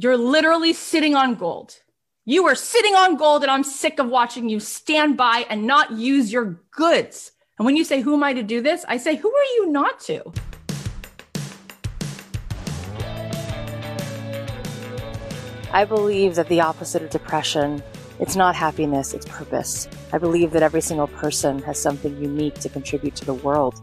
You're literally sitting on gold. You are sitting on gold, and I'm sick of watching you stand by and not use your goods. And when you say, Who am I to do this? I say, Who are you not to? I believe that the opposite of depression, it's not happiness, it's purpose. I believe that every single person has something unique to contribute to the world.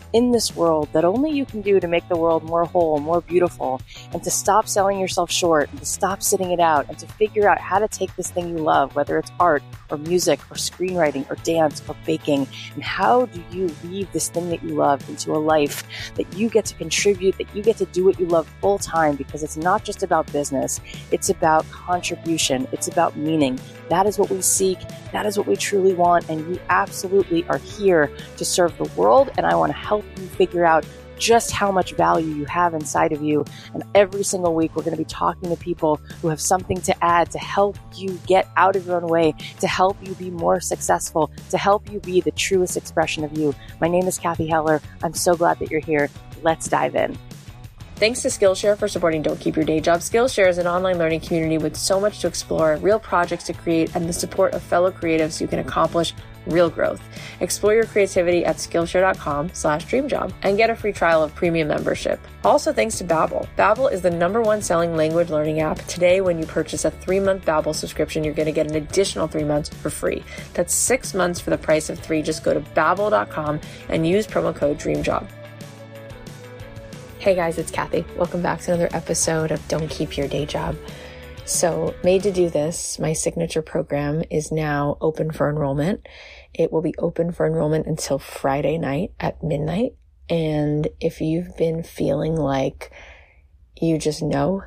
in this world that only you can do to make the world more whole, more beautiful, and to stop selling yourself short, and to stop sitting it out, and to figure out how to take this thing you love, whether it's art or music or screenwriting or dance or baking, and how do you weave this thing that you love into a life that you get to contribute, that you get to do what you love full time because it's not just about business, it's about contribution, it's about meaning. That is what we seek. That is what we truly want. And you absolutely are here to serve the world. And I want to help you figure out just how much value you have inside of you. And every single week, we're going to be talking to people who have something to add to help you get out of your own way, to help you be more successful, to help you be the truest expression of you. My name is Cathy Heller. I'm so glad that you're here. Let's dive in. Thanks to Skillshare for supporting Don't Keep Your Day Job. Skillshare is an online learning community with so much to explore, real projects to create, and the support of fellow creatives who can accomplish real growth. Explore your creativity at Skillshare.com slash dreamjob and get a free trial of premium membership. Also thanks to Babbel. Babbel is the number one selling language learning app. Today, when you purchase a three-month Babbel subscription, you're going to get an additional three months for free. That's six months for the price of three. Just go to Babbel.com and use promo code DREAMJOB. Hey guys, it's Cathy. Welcome back to another episode of Don't Keep Your Day Job. So, Made to Do This, my signature program, is now open for enrollment. It will be open for enrollment until Friday night at midnight. And if you've been feeling like you just know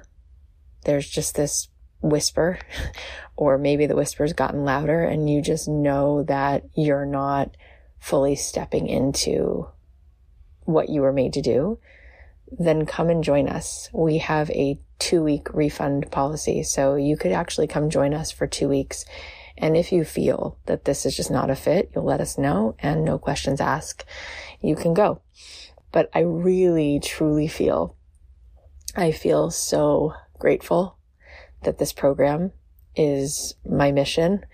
there's just this whisper, or maybe the whisper's gotten louder and you just know that you're not fully stepping into what you were made to do, then come and join us. We have a two week refund policy. So you could actually come join us for two weeks. And if you feel that this is just not a fit, you'll let us know and no questions asked. You can go. But I really, truly feel, I feel so grateful that this program is my mission.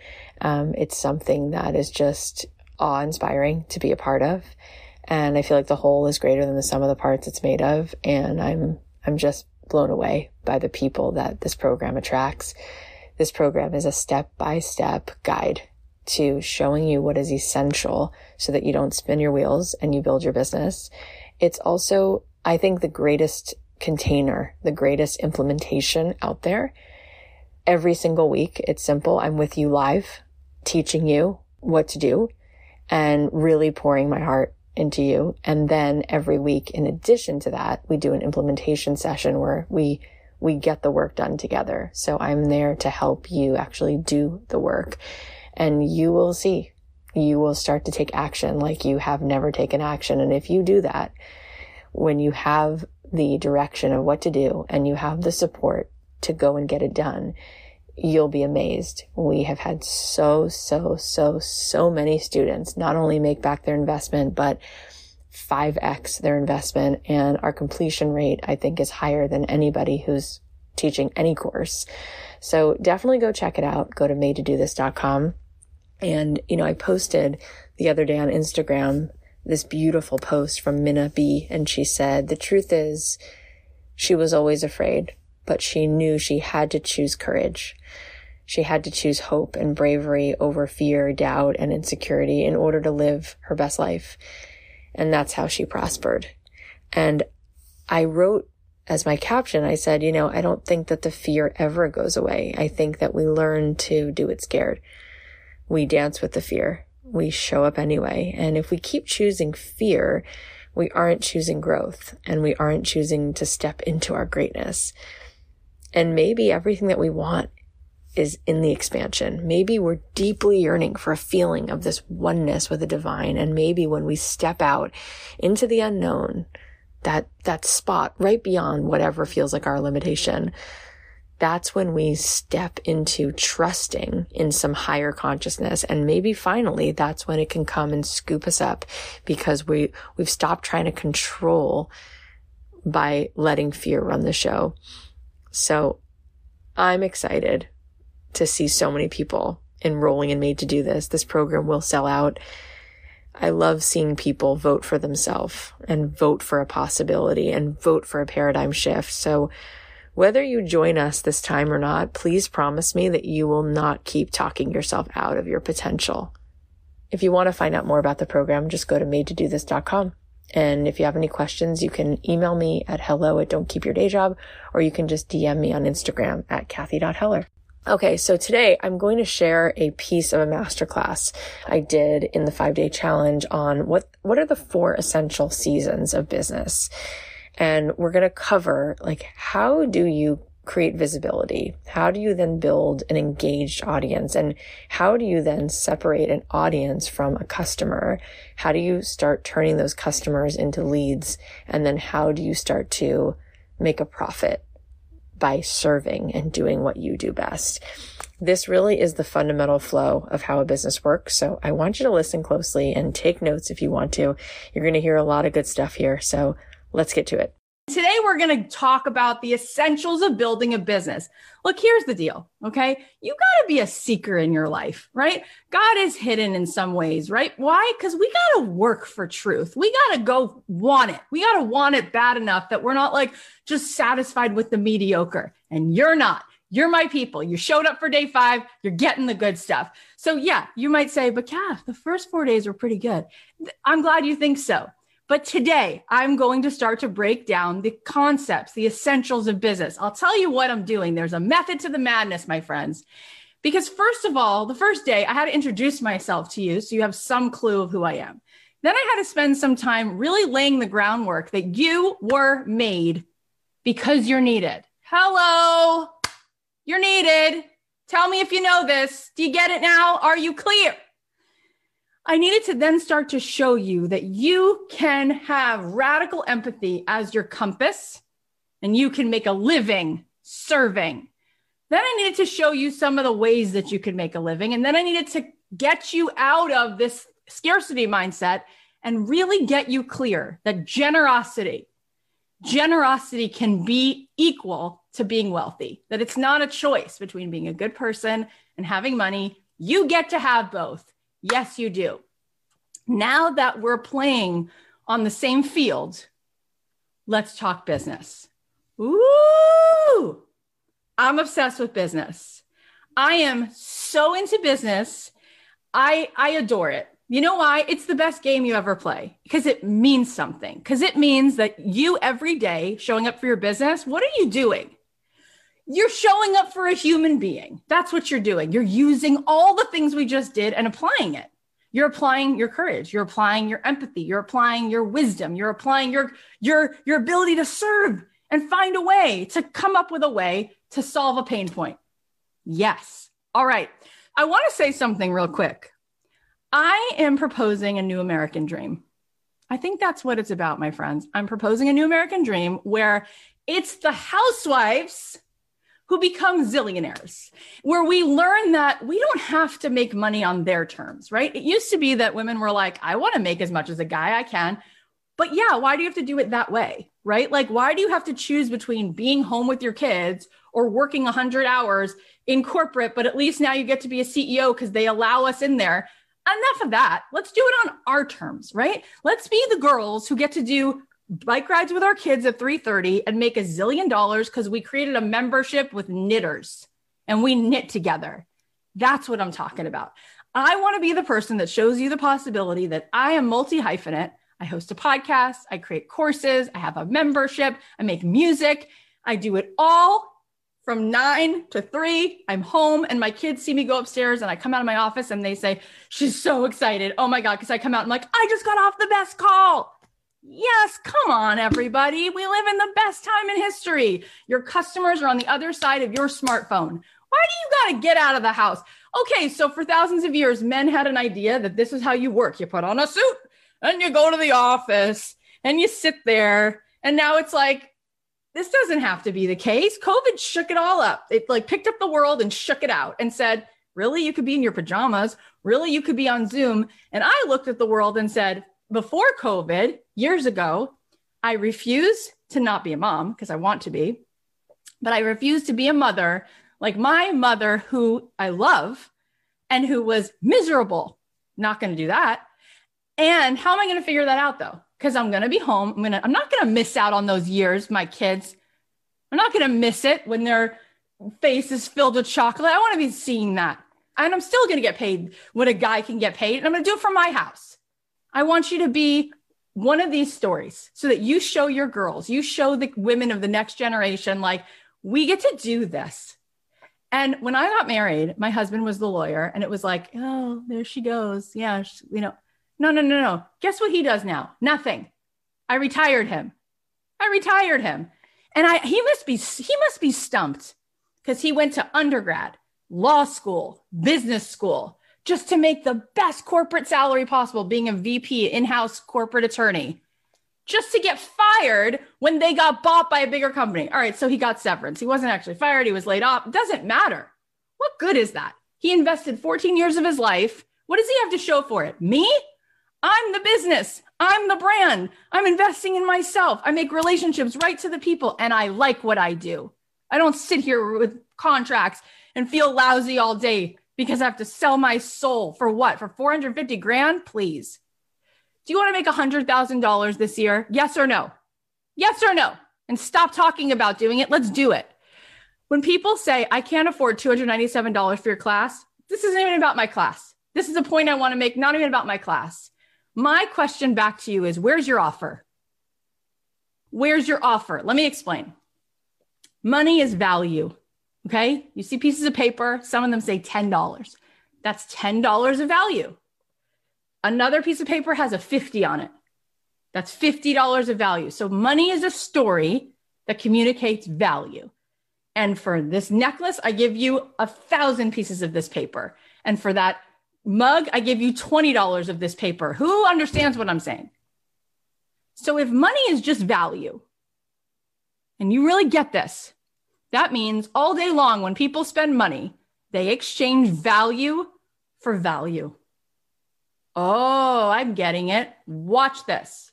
Um, it's something that is just awe inspiring to be a part of. And I feel like the whole is greater than the sum of the parts it's made of. And I'm, I'm just blown away by the people that this program attracts. This program is a step by step guide to showing you what is essential so that you don't spin your wheels and you build your business. It's also, I think, the greatest container, the greatest implementation out there. Every single week, it's simple. I'm with you live, teaching you what to do and really pouring my heart into you. And then every week, in addition to that, we do an implementation session where we, we get the work done together. So I'm there to help you actually do the work and you will see, you will start to take action like you have never taken action. And if you do that, when you have the direction of what to do and you have the support to go and get it done, you'll be amazed. We have had so, so, so, so many students not only make back their investment, but 5x their investment. And our completion rate, I think, is higher than anybody who's teaching any course. So definitely go check it out. Go to madetodothis.com. And, you know, I posted the other day on Instagram this beautiful post from Minna B. And she said, the truth is she was always afraid but she knew she had to choose courage. She had to choose hope and bravery over fear, doubt, and insecurity in order to live her best life. And that's how she prospered. And I wrote as my caption, I said, you know, I don't think that the fear ever goes away. I think that we learn to do it scared. We dance with the fear. We show up anyway. And if we keep choosing fear, we aren't choosing growth and we aren't choosing to step into our greatness. And maybe everything that we want is in the expansion. Maybe we're deeply yearning for a feeling of this oneness with the divine. And maybe when we step out into the unknown, that, that spot right beyond whatever feels like our limitation, that's when we step into trusting in some higher consciousness. And maybe finally that's when it can come and scoop us up because we, we've stopped trying to control by letting fear run the show. So I'm excited to see so many people enrolling and made to do this. This program will sell out. I love seeing people vote for themselves and vote for a possibility and vote for a paradigm shift. So whether you join us this time or not, please promise me that you will not keep talking yourself out of your potential. If you want to find out more about the program, just go to madetodothis.com. And if you have any questions, you can email me at hello at don't keep your day job, or you can just DM me on Instagram at cathy.heller. Okay, so today I'm going to share a piece of a masterclass I did in the five day challenge on what, what are the four essential seasons of business? And we're going to cover like, how do you create visibility? How do you then build an engaged audience? And how do you then separate an audience from a customer? How do you start turning those customers into leads? And then how do you start to make a profit by serving and doing what you do best? This really is the fundamental flow of how a business works. So I want you to listen closely and take notes if you want to. You're going to hear a lot of good stuff here. So Let's get to it. Today, we're going to talk about the essentials of building a business. Look, here's the deal. Okay. You got to be a seeker in your life, right? God is hidden in some ways, right? Why? Because we got to work for truth. We got to go want it. We got to want it bad enough that we're not like just satisfied with the mediocre. And you're not. You're my people. You showed up for day five. You're getting the good stuff. So, yeah, you might say, but Cath, the first four days were pretty good. I'm glad you think so. But today I'm going to start to break down the concepts, the essentials of business. I'll tell you what I'm doing. There's a method to the madness, my friends. Because first of all, the first day I had to introduce myself to you so you have some clue of who I am. Then I had to spend some time really laying the groundwork that you were made because you're needed. Hello, you're needed. Tell me if you know this. Do you get it now? Are you clear? I needed to then start to show you that you can have radical empathy as your compass and you can make a living serving. Then I needed to show you some of the ways that you could make a living. And then I needed to get you out of this scarcity mindset and really get you clear that generosity, generosity can be equal to being wealthy, that it's not a choice between being a good person and having money. You get to have both. Yes, you do. Now that we're playing on the same field, let's talk business. Ooh, I'm obsessed with business. I am so into business. I I adore it. You know why? It's the best game you ever play because it means something. Because it means that you every day showing up for your business, what are you doing? You're showing up for a human being. That's what you're doing. You're using all the things we just did and applying it. You're applying your courage, you're applying your empathy, you're applying your wisdom, you're applying your your your ability to serve and find a way to come up with a way to solve a pain point. Yes. All right. I want to say something real quick. I am proposing a new American dream. I think that's what it's about, my friends. I'm proposing a new American dream where it's the housewives who become zillionaires, where we learn that we don't have to make money on their terms, right? It used to be that women were like, I want to make as much as a guy I can. But yeah, why do you have to do it that way? Right? Like, why do you have to choose between being home with your kids or working 100 hours in corporate, but at least now you get to be a CEO because they allow us in there? Enough of that. Let's do it on our terms, right? Let's be the girls who get to do bike rides with our kids at 3:30 and make a zillion dollars cuz we created a membership with knitters and we knit together. That's what I'm talking about. I want to be the person that shows you the possibility that I am multi hyphenate. I host a podcast, I create courses, I have a membership, I make music, I do it all from nine to three. I'm home, and my kids see me go upstairs, and I come out of my office and they say, She's so excited. Oh my God. Because I come out, I'm like, I just got off the best call. Yes, come on, everybody. We live in the best time in history. Your customers are on the other side of your smartphone. Why do you got to get out of the house? Okay, so for thousands of years, men had an idea that this is how you work. You put on a suit and you go to the office and you sit there. And now it's like, this doesn't have to be the case. COVID shook it all up. It like picked up the world and shook it out and said, Really? You could be in your pajamas. Really? You could be on Zoom. And I looked at the world and said, Before COVID, years ago, I refused to not be a mom because I want to be, but I refused to be a mother like my mother, who I love and who was miserable. Not going to do that. And how am I going to figure that out though? Because I'm going to be home. I'm going to, I'm not going to miss out on those years, my kids. I'm not going to miss it when their face is filled with chocolate. I want to be seeing that. And I'm still going to get paid what a guy can get paid. And I'm going to do it from my house. I want you to be one of these stories so that you show your girls, you show the women of the next generation, like, we get to do this. And when I got married, my husband was the lawyer, and it was like, oh, there she goes. Yeah, she, you know, no, no, no, no. Guess what he does now? Nothing. I retired him. I retired him, and I he must be he must be stumped because he went to undergrad, law school, business school, just to make the best corporate salary possible, being a VP, in-house corporate attorney just to get fired when they got bought by a bigger company. All right, so he got severance. He wasn't actually fired, he was laid off. Doesn't matter. What good is that? He invested 14 years of his life. What does he have to show for it? Me? I'm the business. I'm the brand. I'm investing in myself. I make relationships right to the people and I like what I do. I don't sit here with contracts and feel lousy all day because I have to sell my soul for what? For 450 grand? Please. Do you want to make $100,000 this year? Yes or no? Yes or no? And stop talking about doing it. Let's do it. When people say, I can't afford $297 for your class, this isn't even about my class. This is a point I want to make, not even about my class. My question back to you is where's your offer? Where's your offer? Let me explain. Money is value. Okay. You see pieces of paper, some of them say $10. That's $10 of value. Another piece of paper has a 50 on it. That's $50 of value. So money is a story that communicates value. And for this necklace, I give you a thousand pieces of this paper. And for that mug, I give you $20 of this paper. Who understands what I'm saying? So if money is just value, and you really get this, that means all day long when people spend money, they exchange value for value. Oh, I'm getting it. Watch this.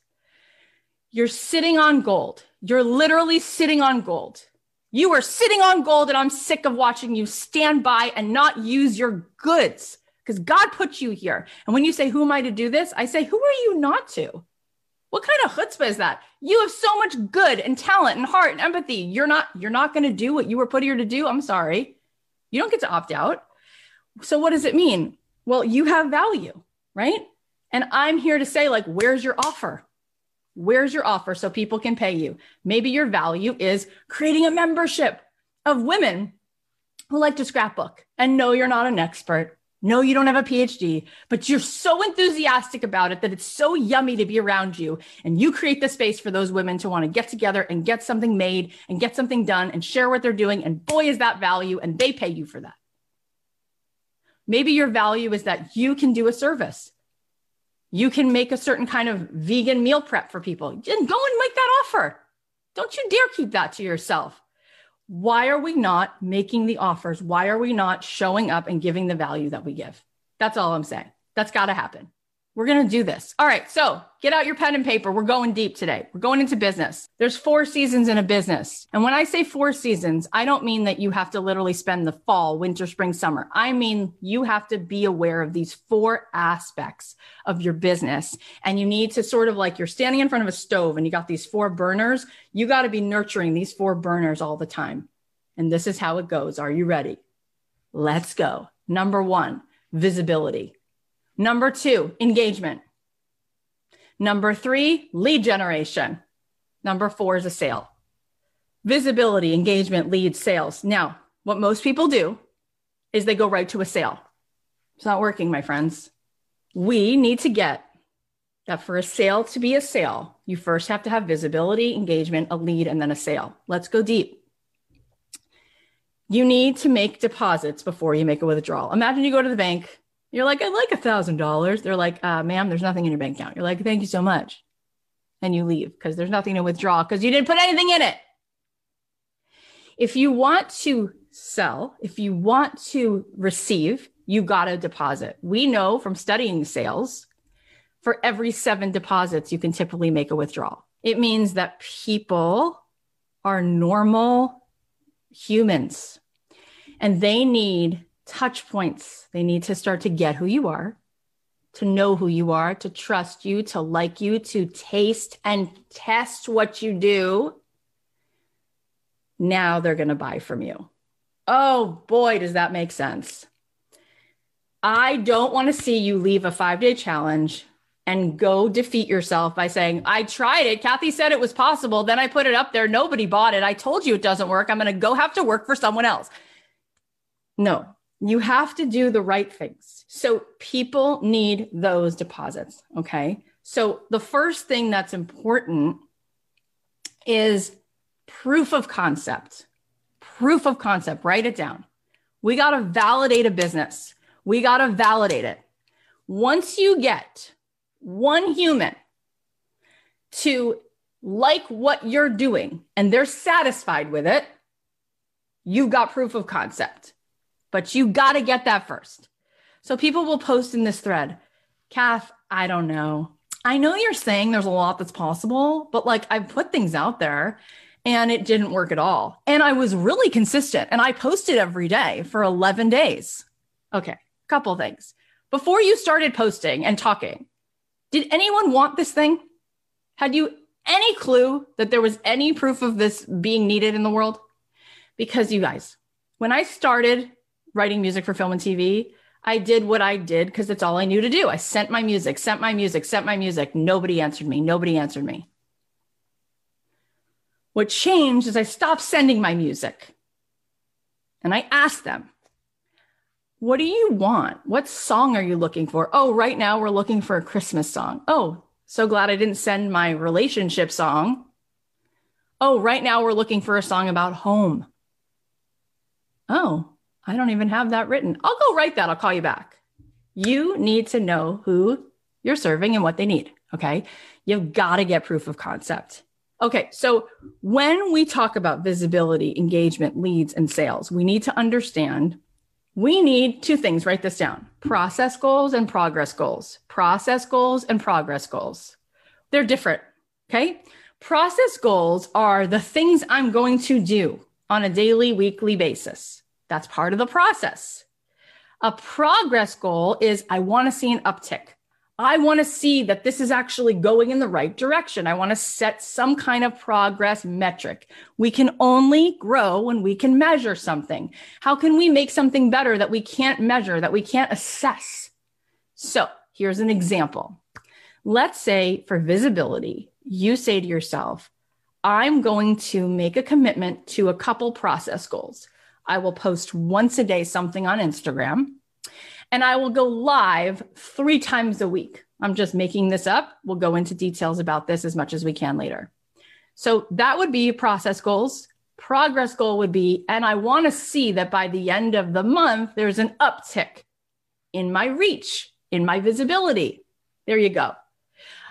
You're sitting on gold. You're literally sitting on gold. You are sitting on gold, and I'm sick of watching you stand by and not use your goods because God put you here. And when you say, Who am I to do this? I say, Who are you not to? What kind of chutzpah is that? You have so much good and talent and heart and empathy. You're not, you're not going to do what you were put here to do. I'm sorry. You don't get to opt out. So what does it mean? Well, you have value right? And I'm here to say, like, where's your offer? Where's your offer so people can pay you? Maybe your value is creating a membership of women who like to scrapbook and know you're not an expert. No, you don't have a PhD, but you're so enthusiastic about it that it's so yummy to be around you. And you create the space for those women to want to get together and get something made and get something done and share what they're doing. And boy, is that value. And they pay you for that. Maybe your value is that you can do a service. You can make a certain kind of vegan meal prep for people. And go and make that offer. Don't you dare keep that to yourself. Why are we not making the offers? Why are we not showing up and giving the value that we give? That's all I'm saying. That's got to happen. We're going to do this. All right. So get out your pen and paper. We're going deep today. We're going into business. There's four seasons in a business. And when I say four seasons, I don't mean that you have to literally spend the fall, winter, spring, summer. I mean, you have to be aware of these four aspects of your business. And you need to sort of like you're standing in front of a stove and you got these four burners. You got to be nurturing these four burners all the time. And this is how it goes. Are you ready? Let's go. Number one, visibility. Number two, engagement. Number three, lead generation. Number four is a sale. Visibility, engagement, lead, sales. Now, what most people do is they go right to a sale. It's not working, my friends. We need to get that for a sale to be a sale, you first have to have visibility, engagement, a lead, and then a sale. Let's go deep. You need to make deposits before you make a withdrawal. Imagine you go to the bank, you're like, I'd like a thousand dollars. They're like, uh, ma'am, there's nothing in your bank account. You're like, thank you so much. And you leave because there's nothing to withdraw because you didn't put anything in it. If you want to sell, if you want to receive, you got to deposit. We know from studying sales, for every seven deposits, you can typically make a withdrawal. It means that people are normal humans and they need touch points. They need to start to get who you are, to know who you are, to trust you, to like you, to taste and test what you do. Now they're going to buy from you. Oh boy, does that make sense. I don't want to see you leave a five day challenge and go defeat yourself by saying, I tried it. Cathy said it was possible. Then I put it up there. Nobody bought it. I told you it doesn't work. I'm going to go have to work for someone else. No, you have to do the right things. So people need those deposits. Okay. So the first thing that's important is proof of concept. Proof of concept. Write it down. We got to validate a business. We got to validate it. Once you get one human to like what you're doing and they're satisfied with it, you've got proof of concept. But you got to get that first. So people will post in this thread, Cath, I don't know. I know you're saying there's a lot that's possible, but like I've put things out there and it didn't work at all. And I was really consistent and I posted every day for 11 days. Okay, couple things. Before you started posting and talking, did anyone want this thing? Had you any clue that there was any proof of this being needed in the world? Because you guys, when I started writing music for film and TV, I did what I did because it's all I knew to do. I sent my music, sent my music, sent my music. Nobody answered me. Nobody answered me. What changed is I stopped sending my music and I asked them, what do you want? What song are you looking for? Oh, right now we're looking for a Christmas song. Oh, so glad I didn't send my relationship song. Oh, right now we're looking for a song about home. Oh, I don't even have that written. I'll go write that. I'll call you back. You need to know who you're serving and what they need. Okay. You've got to get proof of concept. Okay. So when we talk about visibility, engagement, leads, and sales, we need to understand we need two things. Write this down process goals and progress goals. Process goals and progress goals. They're different. Okay. Process goals are the things I'm going to do on a daily, weekly basis. That's part of the process. A progress goal is I want to see an uptick. I want to see that this is actually going in the right direction. I want to set some kind of progress metric. We can only grow when we can measure something. How can we make something better that we can't measure, that we can't assess? So here's an example. Let's say for visibility, you say to yourself, I'm going to make a commitment to a couple process goals. I will post once a day something on Instagram and I will go live three times a week. I'm just making this up. We'll go into details about this as much as we can later. So that would be process goals. Progress goal would be, and I want to see that by the end of the month, there's an uptick in my reach, in my visibility. There you go.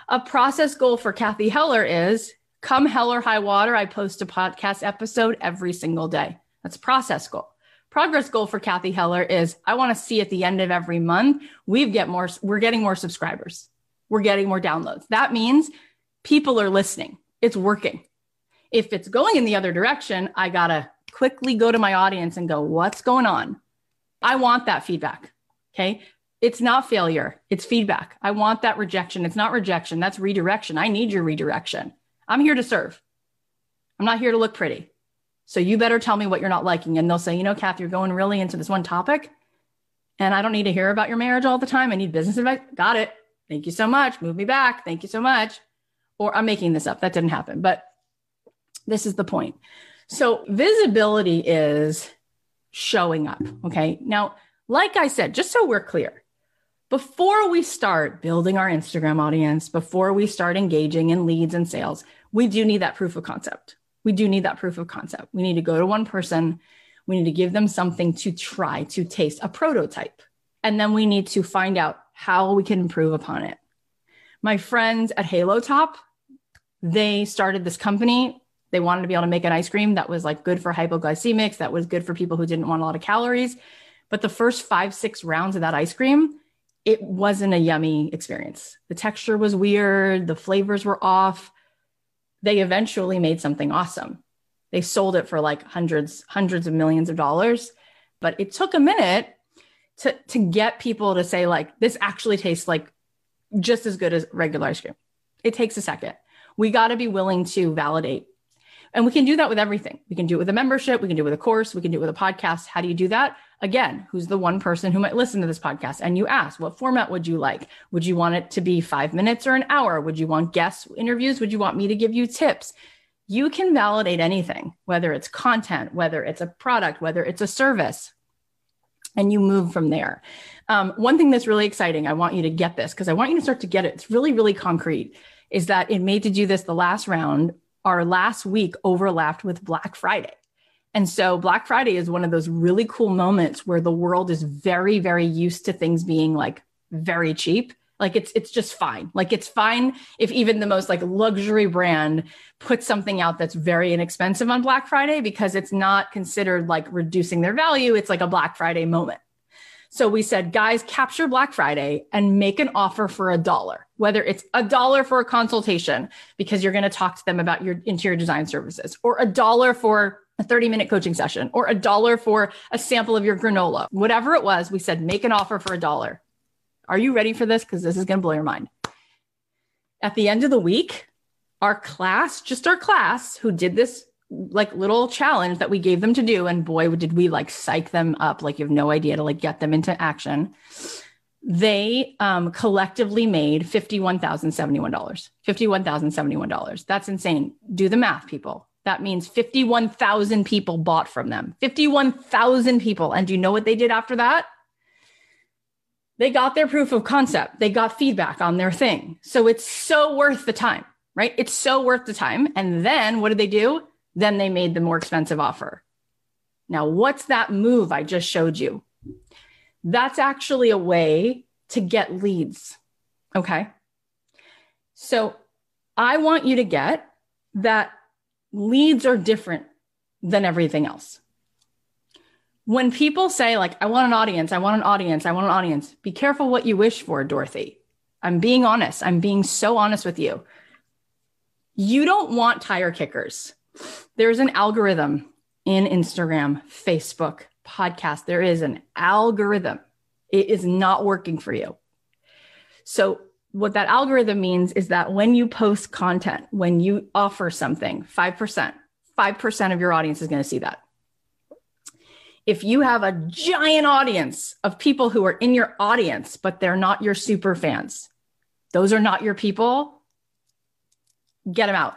A process goal for Cathy Heller is come hell or high water, I post a podcast episode every single day. That's a process goal progress goal for Cathy Heller is I want to see at the end of every month, we've get more, we're getting more subscribers. We're getting more downloads. That means people are listening. It's working. If it's going in the other direction, I got to quickly go to my audience and go, what's going on? I want that feedback. Okay. It's not failure. It's feedback. I want that rejection. It's not rejection. That's redirection. I need your redirection. I'm here to serve. I'm not here to look pretty. So you better tell me what you're not liking. And they'll say, you know, Cath, you're going really into this one topic. And I don't need to hear about your marriage all the time. I need business advice. Got it. Thank you so much. Move me back. Thank you so much. Or I'm making this up. That didn't happen. But this is the point. So visibility is showing up. Okay. Now, like I said, just so we're clear, before we start building our Instagram audience, before we start engaging in leads and sales, we do need that proof of concept we do need that proof of concept. We need to go to one person. We need to give them something to try to taste, a prototype. And then we need to find out how we can improve upon it. My friends at Halo Top, they started this company They wanted to be able to make an ice cream that was like good for hypoglycemics, that was good for people who didn't want a lot of calories. But the first five, six rounds of that ice cream, it wasn't a yummy experience. The texture was weird, the flavors were off. They eventually made something awesome. They sold it for like hundreds, hundreds of millions of dollars. But it took a minute to, to get people to say, like, this actually tastes like just as good as regular ice cream. It takes a second. We got to be willing to validate. And we can do that with everything. We can do it with a membership. We can do it with a course. We can do it with a podcast. How do you do that? Again, who's the one person who might listen to this podcast? And you ask, what format would you like? Would you want it to be five minutes or an hour? Would you want guest interviews? Would you want me to give you tips? You can validate anything, whether it's content, whether it's a product, whether it's a service, and you move from there. Um, one thing that's really exciting, I want you to get this because I want you to start to get it. It's really, really concrete. Is that it made to do this the last round? Our last week overlapped with Black Friday. And so Black Friday is one of those really cool moments where the world is very, very used to things being like very cheap. Like it's it's just fine. Like it's fine if even the most like luxury brand puts something out that's very inexpensive on Black Friday because it's not considered like reducing their value. It's like a Black Friday moment. So we said, guys, capture Black Friday and make an offer for a dollar, whether it's a dollar for a consultation because you're going to talk to them about your interior design services, or a dollar for a 30 minute coaching session, or a dollar for a sample of your granola, whatever it was. We said, make an offer for a dollar. Are you ready for this? Because this is going to blow your mind. At the end of the week, our class, just our class who did this like little challenge that we gave them to do, and boy, did we like psych them up like you have no idea to like get them into action. They um, collectively made $51,071. $51,071. That's insane. Do the math, people. That means 51,000 people bought from them. 51,000 people. And do you know what they did after that? They got their proof of concept. They got feedback on their thing. So it's so worth the time, right? It's so worth the time. And then what did they do? Then they made the more expensive offer. Now, what's that move I just showed you? That's actually a way to get leads. Okay. So I want you to get that leads are different than everything else when people say like i want an audience i want an audience i want an audience be careful what you wish for dorothy i'm being honest i'm being so honest with you you don't want tire kickers there's an algorithm in instagram facebook podcast. There is an algorithm. It is not working for you. So what that algorithm means is that when you post content when you offer something 5% 5% of your audience is going to see that. If you have a giant audience of people who are in your audience, but they're not your super fans, those are not your people, get them out.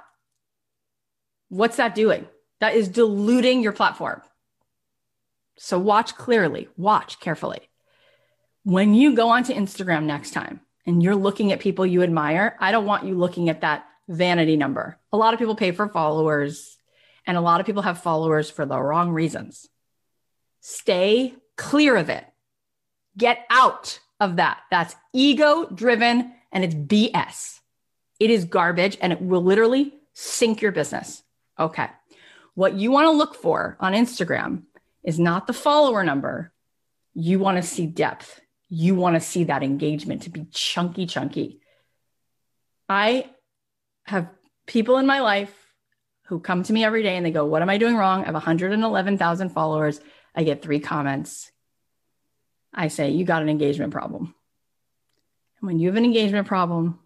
What's that doing? That is diluting your platform. So watch clearly, watch carefully. When you go onto Instagram next time and you're looking at people you admire, I don't want you looking at that vanity number. A lot of people pay for followers, and a lot of people have followers for the wrong reasons. Stay clear of it. Get out of that. That's ego driven and it's BS. It is garbage and it will literally sink your business. Okay. What you want to look for on Instagram is not the follower number. You want to see depth. You want to see that engagement to be chunky, chunky. I have people in my life who come to me every day and they go, What am I doing wrong? I have 111,000 followers. I get three comments. I say, You got an engagement problem. And when you have an engagement problem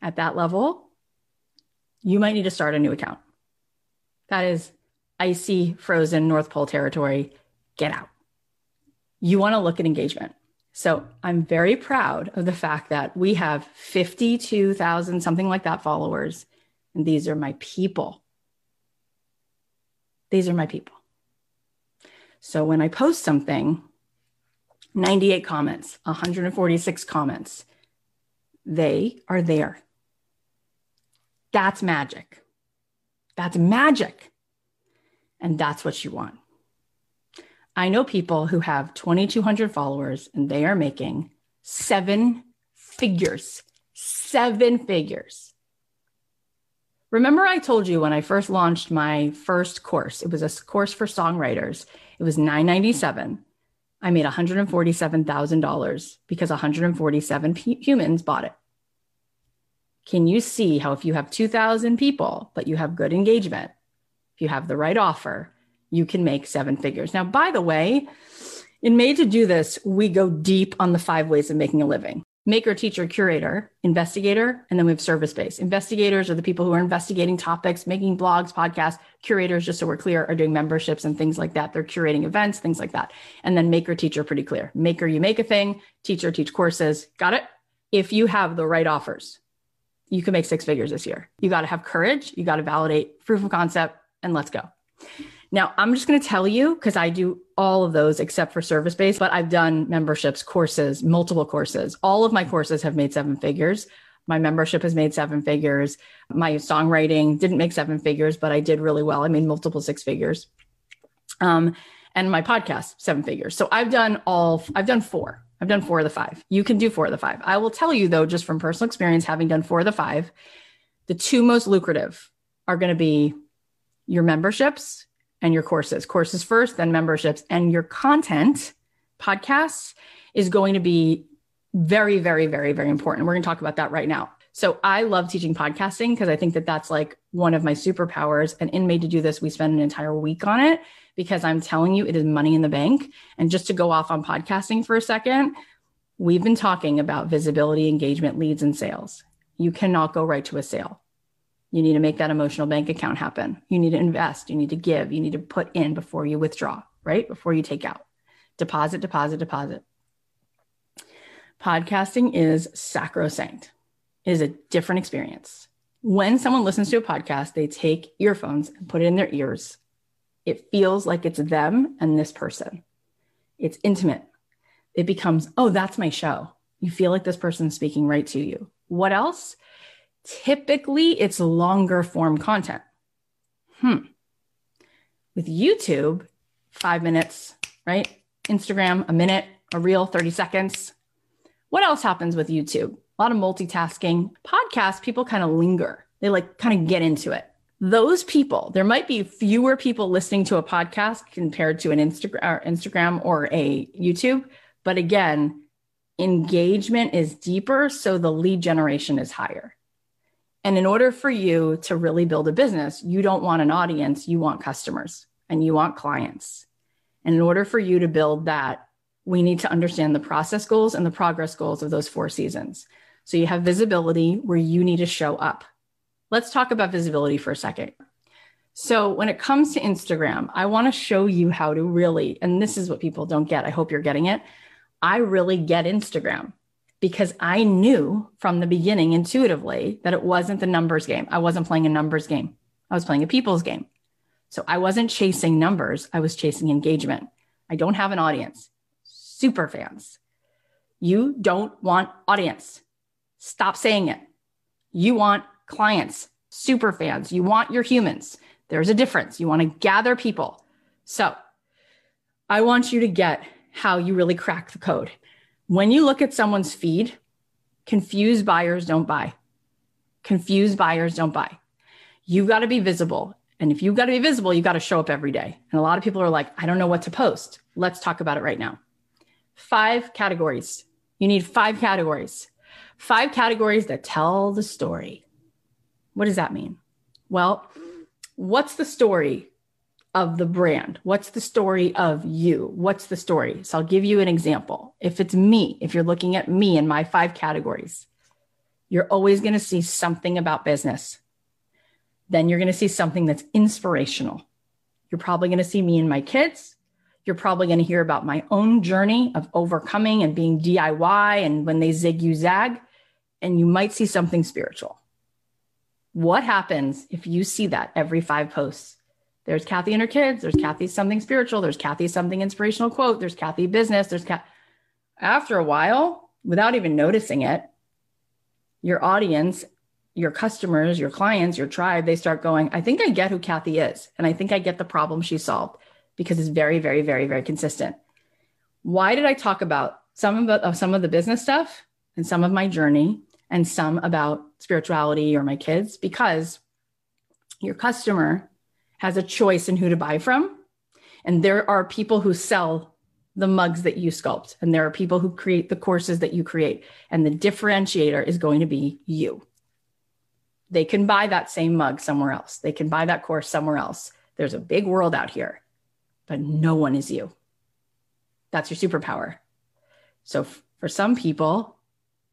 at that level, you might need to start a new account. That is icy, frozen North Pole territory. Get out. You want to look at engagement. So I'm very proud of the fact that we have 52,000, something like that, followers. And these are my people. These are my people. So when I post something, 98 comments, 146 comments, they are there. That's magic. That's magic. And that's what you want. I know people who have 2,200 followers and they are making seven figures, seven figures Remember, I told you when I first launched my first course, it was a course for songwriters. It was 997. I made $147,000 because 147 p- humans bought it. Can you see how if you have 2,000 people, but you have good engagement, if you have the right offer, you can make seven figures. Now, by the way, in Made to Do This, we go deep on the five ways of making a living maker, teacher, curator, investigator, and then we have service based. Investigators are the people who are investigating topics, making blogs, podcasts. Curators, just so we're clear, are doing memberships and things like that. They're curating events, things like that. And then maker, teacher, pretty clear. Maker, you make a thing. Teacher, teach courses. Got it? If you have the right offers, you can make six figures this year. You got to have courage. You got to validate proof of concept and let's go. Now, I'm just going to tell you because I do all of those except for service based, but I've done memberships, courses, multiple courses. All of my courses have made seven figures. My membership has made seven figures. My songwriting didn't make seven figures, but I did really well. I made multiple six figures. Um, and my podcast, seven figures. So I've done all, I've done four. I've done four of the five. You can do four of the five. I will tell you though, just from personal experience, having done four of the five, the two most lucrative are going to be your memberships and your courses. Courses first, then memberships, and your content, podcasts, is going to be very, very, very, very important. We're going to talk about that right now. So I love teaching podcasting because I think that that's like one of my superpowers. And in Made to Do This, we spend an entire week on it because I'm telling you, it is money in the bank. And just to go off on podcasting for a second, we've been talking about visibility, engagement, leads, and sales. You cannot go right to a sale. You need to make that emotional bank account happen. You need to invest. You need to give. You need to put in before you withdraw, right? Before you take out. Deposit, deposit, deposit. Podcasting is sacrosanct. It is a different experience. When someone listens to a podcast, they take earphones and put it in their ears. It feels like it's them and this person. It's intimate. It becomes, oh, that's my show. You feel like this person's speaking right to you. What else? Typically, it's longer form content. Hmm. With YouTube, five minutes, right? Instagram, a minute, a reel, 30 seconds. What else happens with YouTube? A lot of multitasking. Podcasts, people kind of linger. They like kind of get into it. Those people, there might be fewer people listening to a podcast compared to an Instagram or Instagram or a YouTube. But again, engagement is deeper. So the lead generation is higher. And in order for you to really build a business, you don't want an audience, you want customers and you want clients. And in order for you to build that, we need to understand the process goals and the progress goals of those four seasons. So you have visibility where you need to show up. Let's talk about visibility for a second. So, when it comes to Instagram, I want to show you how to really, and this is what people don't get. I hope you're getting it. I really get Instagram because I knew from the beginning intuitively that it wasn't the numbers game. I wasn't playing a numbers game. I was playing a people's game. So I wasn't chasing numbers. I was chasing engagement. I don't have an audience. Super fans. You don't want audience. Stop saying it. You want clients, super fans. You want your humans. There's a difference. You want to gather people. So I want you to get how you really crack the code when you look at someone's feed, confused buyers don't buy. Confused buyers don't buy. You've got to be visible. And if you've got to be visible, you've got to show up every day. And a lot of people are like, I don't know what to post. Let's talk about it right now. Five categories. You need five categories. Five categories that tell the story. What does that mean? Well, what's the story of the brand? What's the story of you? What's the story? So I'll give you an example. If it's me, if you're looking at me in my five categories, you're always going to see something about business. Then you're going to see something that's inspirational. You're probably going to see me and my kids. You're probably going to hear about my own journey of overcoming and being DIY and when they zig, you zag. And you might see something spiritual. What happens if you see that every five posts? There's Cathy and her kids. There's Cathy something spiritual. There's Cathy something inspirational quote. There's Cathy business. There's Kat. After a while, without even noticing it, your audience, your customers, your clients, your tribe, they start going, I think I get who Cathy is. And I think I get the problem she solved because it's very, very, very, very consistent. Why did I talk about some of, the, of some of the business stuff and some of my journey and some about spirituality or my kids? Because your customer has a choice in who to buy from. And there are people who sell the mugs that you sculpt, and there are people who create the courses that you create. And the differentiator is going to be you. They can buy that same mug somewhere else, they can buy that course somewhere else. There's a big world out here, but no one is you. That's your superpower. So, f- for some people,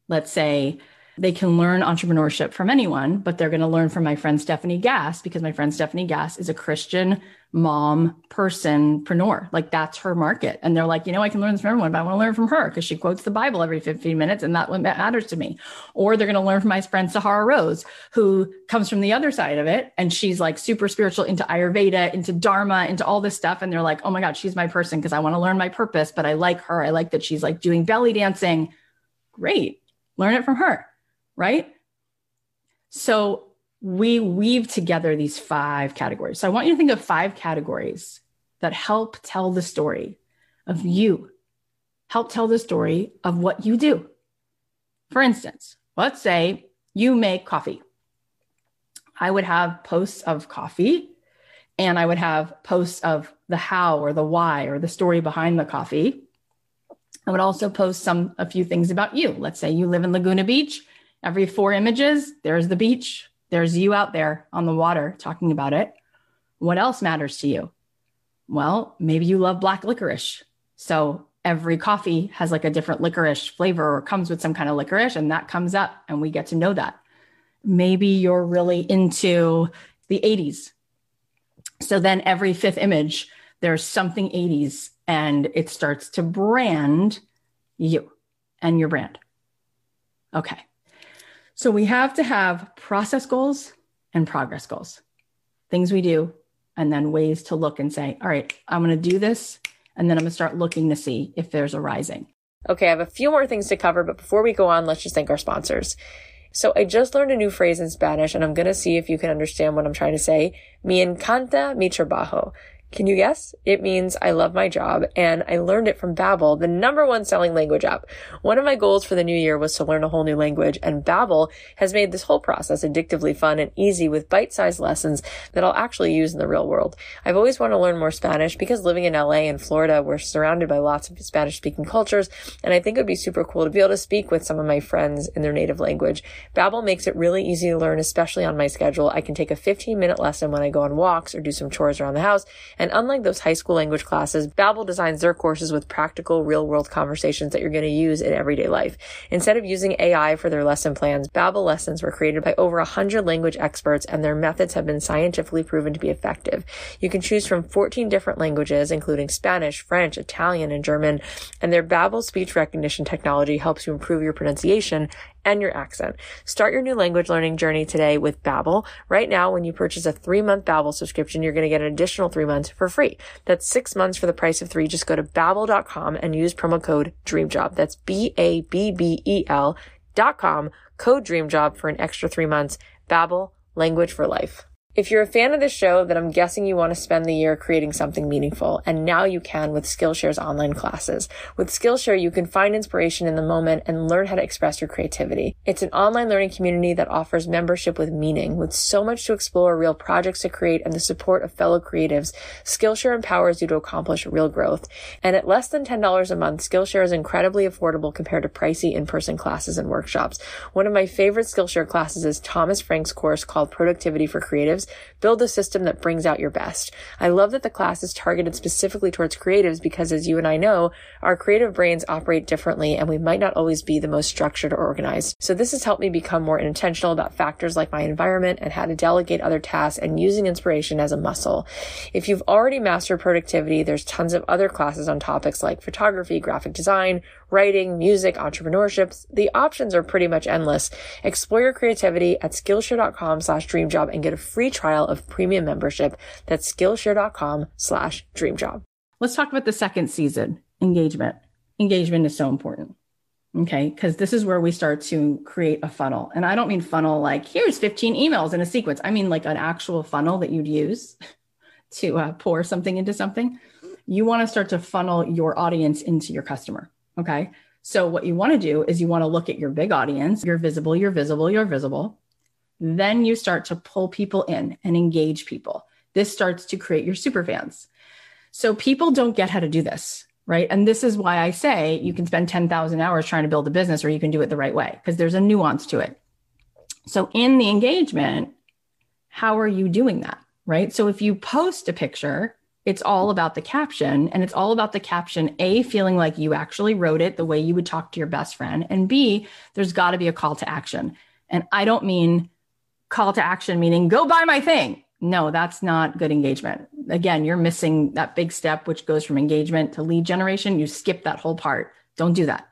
let's say they can learn entrepreneurship from anyone, but they're going to learn from my friend Stephanie Gass because my friend Stephanie Gass is a Christian mom person preneur. Like that's her market. And they're like, you know, I can learn this from everyone, but I want to learn from her because she quotes the Bible every 15 minutes and that matters to me. Or they're going to learn from my friend Sahara Rose, who comes from the other side of it. And she's like super spiritual into Ayurveda, into Dharma, into all this stuff. And they're like, oh my God, she's my person because I want to learn my purpose, but I like her. I like that she's like doing belly dancing. Great. Learn it from her right? So we weave together these five categories. So I want you to think of five categories that help tell the story of you, help tell the story of what you do. For instance, let's say you make coffee. I would have posts of coffee and I would have posts of the how or the why or the story behind the coffee. I would also post some a few things about you. Let's say you live in Laguna Beach Every four images, there's the beach, there's you out there on the water talking about it. What else matters to you? Well, maybe you love black licorice. So every coffee has like a different licorice flavor or comes with some kind of licorice, and that comes up, and we get to know that. Maybe you're really into the 80s. So then every fifth image, there's something 80s, and it starts to brand you and your brand. Okay. So we have to have process goals and progress goals, things we do, and then ways to look and say, all right, I'm going to do this. And then I'm going to start looking to see if there's a rising. Okay, I have a few more things to cover, but before we go on, let's just thank our sponsors. So I just learned a new phrase in Spanish and I'm going to see if you can understand what I'm trying to say. Me encanta mi trabajo. Can you guess? It means I love my job and I learned it from Babbel, the number one selling language app. One of my goals for the new year was to learn a whole new language and Babbel has made this whole process addictively fun and easy with bite-sized lessons that I'll actually use in the real world. I've always wanted to learn more Spanish because living in LA and Florida, we're surrounded by lots of Spanish speaking cultures and I think it would be super cool to be able to speak with some of my friends in their native language. Babbel makes it really easy to learn, especially on my schedule. I can take a 15 minute lesson when I go on walks or do some chores around the house and unlike those high school language classes, Babbel designs their courses with practical real world conversations that you're going to use in everyday life. Instead of using AI for their lesson plans, Babbel lessons were created by over 100 language experts and their methods have been scientifically proven to be effective. You can choose from 14 different languages, including Spanish, French, Italian, and German, and their Babbel speech recognition technology helps you improve your pronunciation and your accent. Start your new language learning journey today with Babbel. Right now, when you purchase a three-month Babbel subscription, you're going to get an additional three months for free. That's six months for the price of three. Just go to babbel.com and use promo code DREAMJOB. That's B-A-B-B-E-L dot com, code DREAMJOB for an extra three months. Babbel, language for life. If you're a fan of this show, then I'm guessing you want to spend the year creating something meaningful. And now you can with Skillshare's online classes. With Skillshare, you can find inspiration in the moment and learn how to express your creativity. It's an online learning community that offers membership with meaning. With so much to explore, real projects to create, and the support of fellow creatives, Skillshare empowers you to accomplish real growth. And at less than $10 a month, Skillshare is incredibly affordable compared to pricey in-person classes and workshops. One of my favorite Skillshare classes is Thomas Frank's course called Productivity for Creatives build a system that brings out your best. I love that the class is targeted specifically towards creatives because as you and I know, our creative brains operate differently and we might not always be the most structured or organized. So this has helped me become more intentional about factors like my environment and how to delegate other tasks and using inspiration as a muscle. If you've already mastered productivity, there's tons of other classes on topics like photography, graphic design, writing, music, entrepreneurship. The options are pretty much endless. Explore your creativity at Skillshare.com slash dreamjob and get a free trial of premium membership. That's Skillshare.com slash dreamjob. Let's talk about the second season, engagement. Engagement is so important. Okay. Cause this is where we start to create a funnel. And I don't mean funnel like here's 15 emails in a sequence. I mean like an actual funnel that you'd use to uh, pour something into something. You want to start to funnel your audience into your customer. Okay. So what you want to do is you want to look at your big audience. You're visible, you're visible, you're visible. Then you start to pull people in and engage people. This starts to create your super fans. So people don't get how to do this, right? And this is why I say you can spend 10,000 hours trying to build a business or you can do it the right way because there's a nuance to it. So in the engagement, how are you doing that? Right. So if you post a picture, it's all about the caption and it's all about the caption A, feeling like you actually wrote it the way you would talk to your best friend. And B, there's got to be a call to action. And I don't mean call to action, meaning go buy my thing. No, that's not good engagement. Again, you're missing that big step, which goes from engagement to lead generation. You skip that whole part. Don't do that.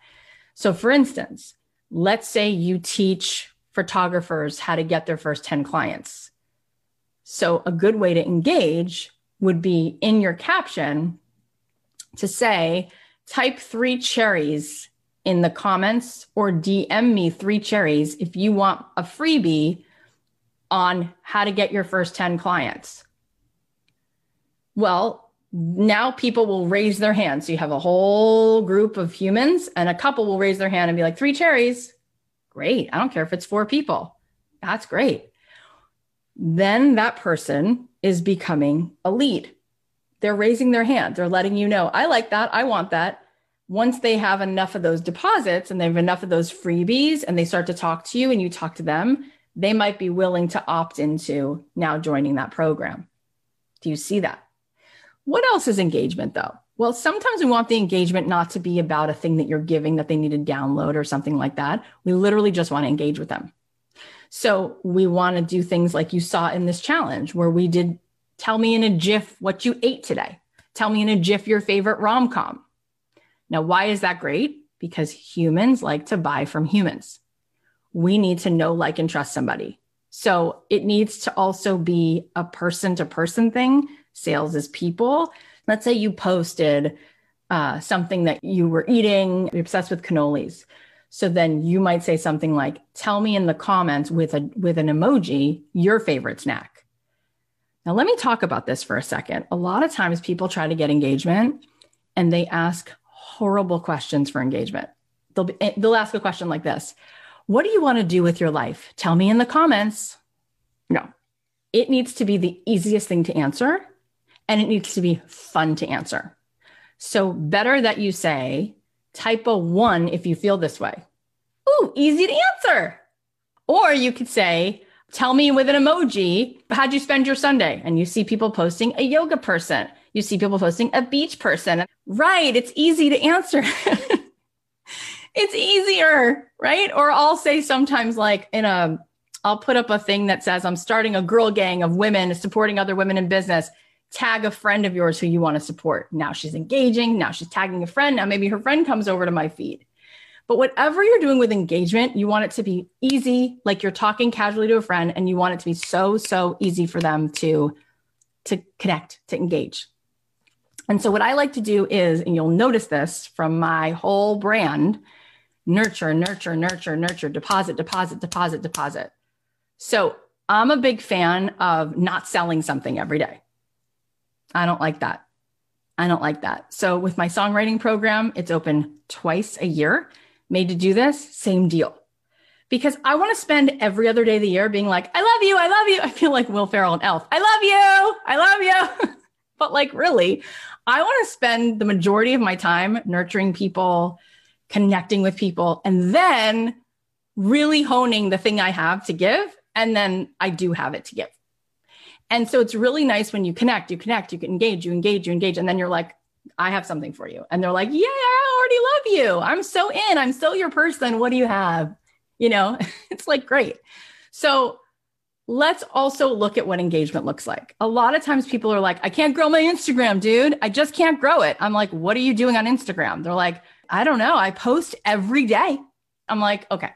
So, for instance, let's say you teach photographers how to get their first 10 clients. So, a good way to engage would be in your caption to say, type three cherries in the comments or DM me three cherries if you want a freebie on how to get your first 10 clients. Well, now people will raise their hands. So you have a whole group of humans, and a couple will raise their hand and be like, three cherries. Great. I don't care if it's four people. That's great. Then that person is becoming a lead. They're raising their hand. They're letting you know, I like that. I want that. Once they have enough of those deposits and they have enough of those freebies and they start to talk to you and you talk to them, they might be willing to opt into now joining that program. Do you see that? What else is engagement though? Well, sometimes we want the engagement not to be about a thing that you're giving that they need to download or something like that. We literally just want to engage with them. So we want to do things like you saw in this challenge where we did tell me in a GIF what you ate today. Tell me in a GIF your favorite rom com. Now, why is that great? Because humans like to buy from humans we need to know, like, and trust somebody. So it needs to also be a person to person thing. Sales is people. Let's say you posted uh, something that you were eating, you're obsessed with cannolis. So then you might say something like, "Tell me in the comments with a with an emoji your favorite snack." Now let me talk about this for a second. A lot of times people try to get engagement and they ask horrible questions for engagement. They'll be, they'll ask a question like this: what do you want to do with your life? Tell me in the comments. No, it needs to be the easiest thing to answer and it needs to be fun to answer. So, better that you say, type a one if you feel this way. Ooh, easy to answer. Or you could say, tell me with an emoji, how'd you spend your Sunday? And you see people posting a yoga person. You see people posting a beach person. Right. It's easy to answer. it's easier, right? Or I'll say sometimes like in a I'll put up a thing that says I'm starting a girl gang of women supporting other women in business. Tag a friend of yours who you want to support. Now she's engaging. Now she's tagging a friend. Now maybe her friend comes over to my feed. But whatever you're doing with engagement, you want it to be easy, like you're talking casually to a friend, and you want it to be so, so easy for them to, to connect, to engage. And so what I like to do is, and you'll notice this from my whole brand, nurture, nurture, nurture, nurture, deposit, deposit, deposit, deposit. So I'm a big fan of not selling something every day. I don't like that. I don't like that. So with my songwriting program, it's open twice a year. Made to do this, same deal. Because I want to spend every other day of the year being like, I love you, I love you. I feel like Will Ferrell and Elf. I love you, I love you. but like, really, I want to spend the majority of my time nurturing people, connecting with people, and then really honing the thing I have to give. And then I do have it to give. And so it's really nice when you connect, you connect, you can engage, you engage, you engage. And then you're like, I have something for you. And they're like, Yeah, I already love you. I'm so in. I'm so your person. What do you have? You know, it's like great. So let's also look at what engagement looks like. A lot of times people are like, I can't grow my Instagram, dude. I just can't grow it. I'm like, what are you doing on Instagram? They're like, I don't know. I post every day. I'm like, okay.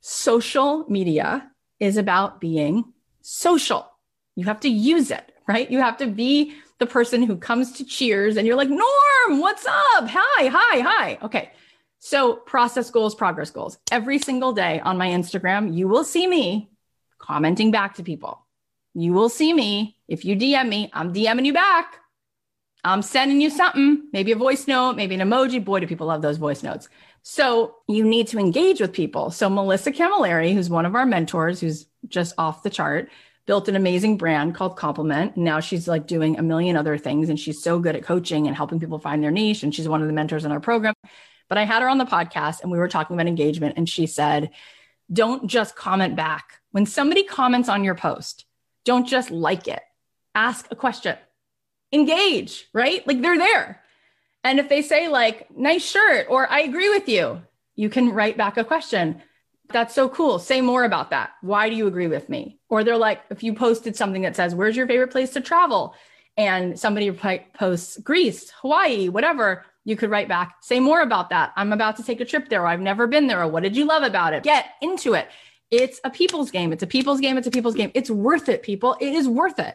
Social media is about being social. You have to use it, right? You have to be the person who comes to cheers and you're like, Norm, what's up? Hi, hi, hi. Okay. So, process goals, progress goals. Every single day on my Instagram, you will see me commenting back to people. You will see me. If you DM me, I'm DMing you back. I'm sending you something, maybe a voice note, maybe an emoji. Boy, do people love those voice notes. So you need to engage with people. So Melissa Camilleri, who's one of our mentors, who's just off the chart, built an amazing brand called Compliment. Now she's like doing a million other things and she's so good at coaching and helping people find their niche. And she's one of the mentors in our program. But I had her on the podcast and we were talking about engagement. And she said, don't just comment back. When somebody comments on your post, don't just like it, ask a question, engage, right? Like they're there. And if they say, like, nice shirt, or I agree with you, you can write back a question. That's so cool. Say more about that. Why do you agree with me? Or they're like, if you posted something that says, Where's your favorite place to travel? And somebody posts Greece, Hawaii, whatever, you could write back, say more about that. I'm about to take a trip there. Or I've never been there. Or what did you love about it? Get into it. It's a people's game. It's a people's game. It's a people's game. It's worth it, people. It is worth it.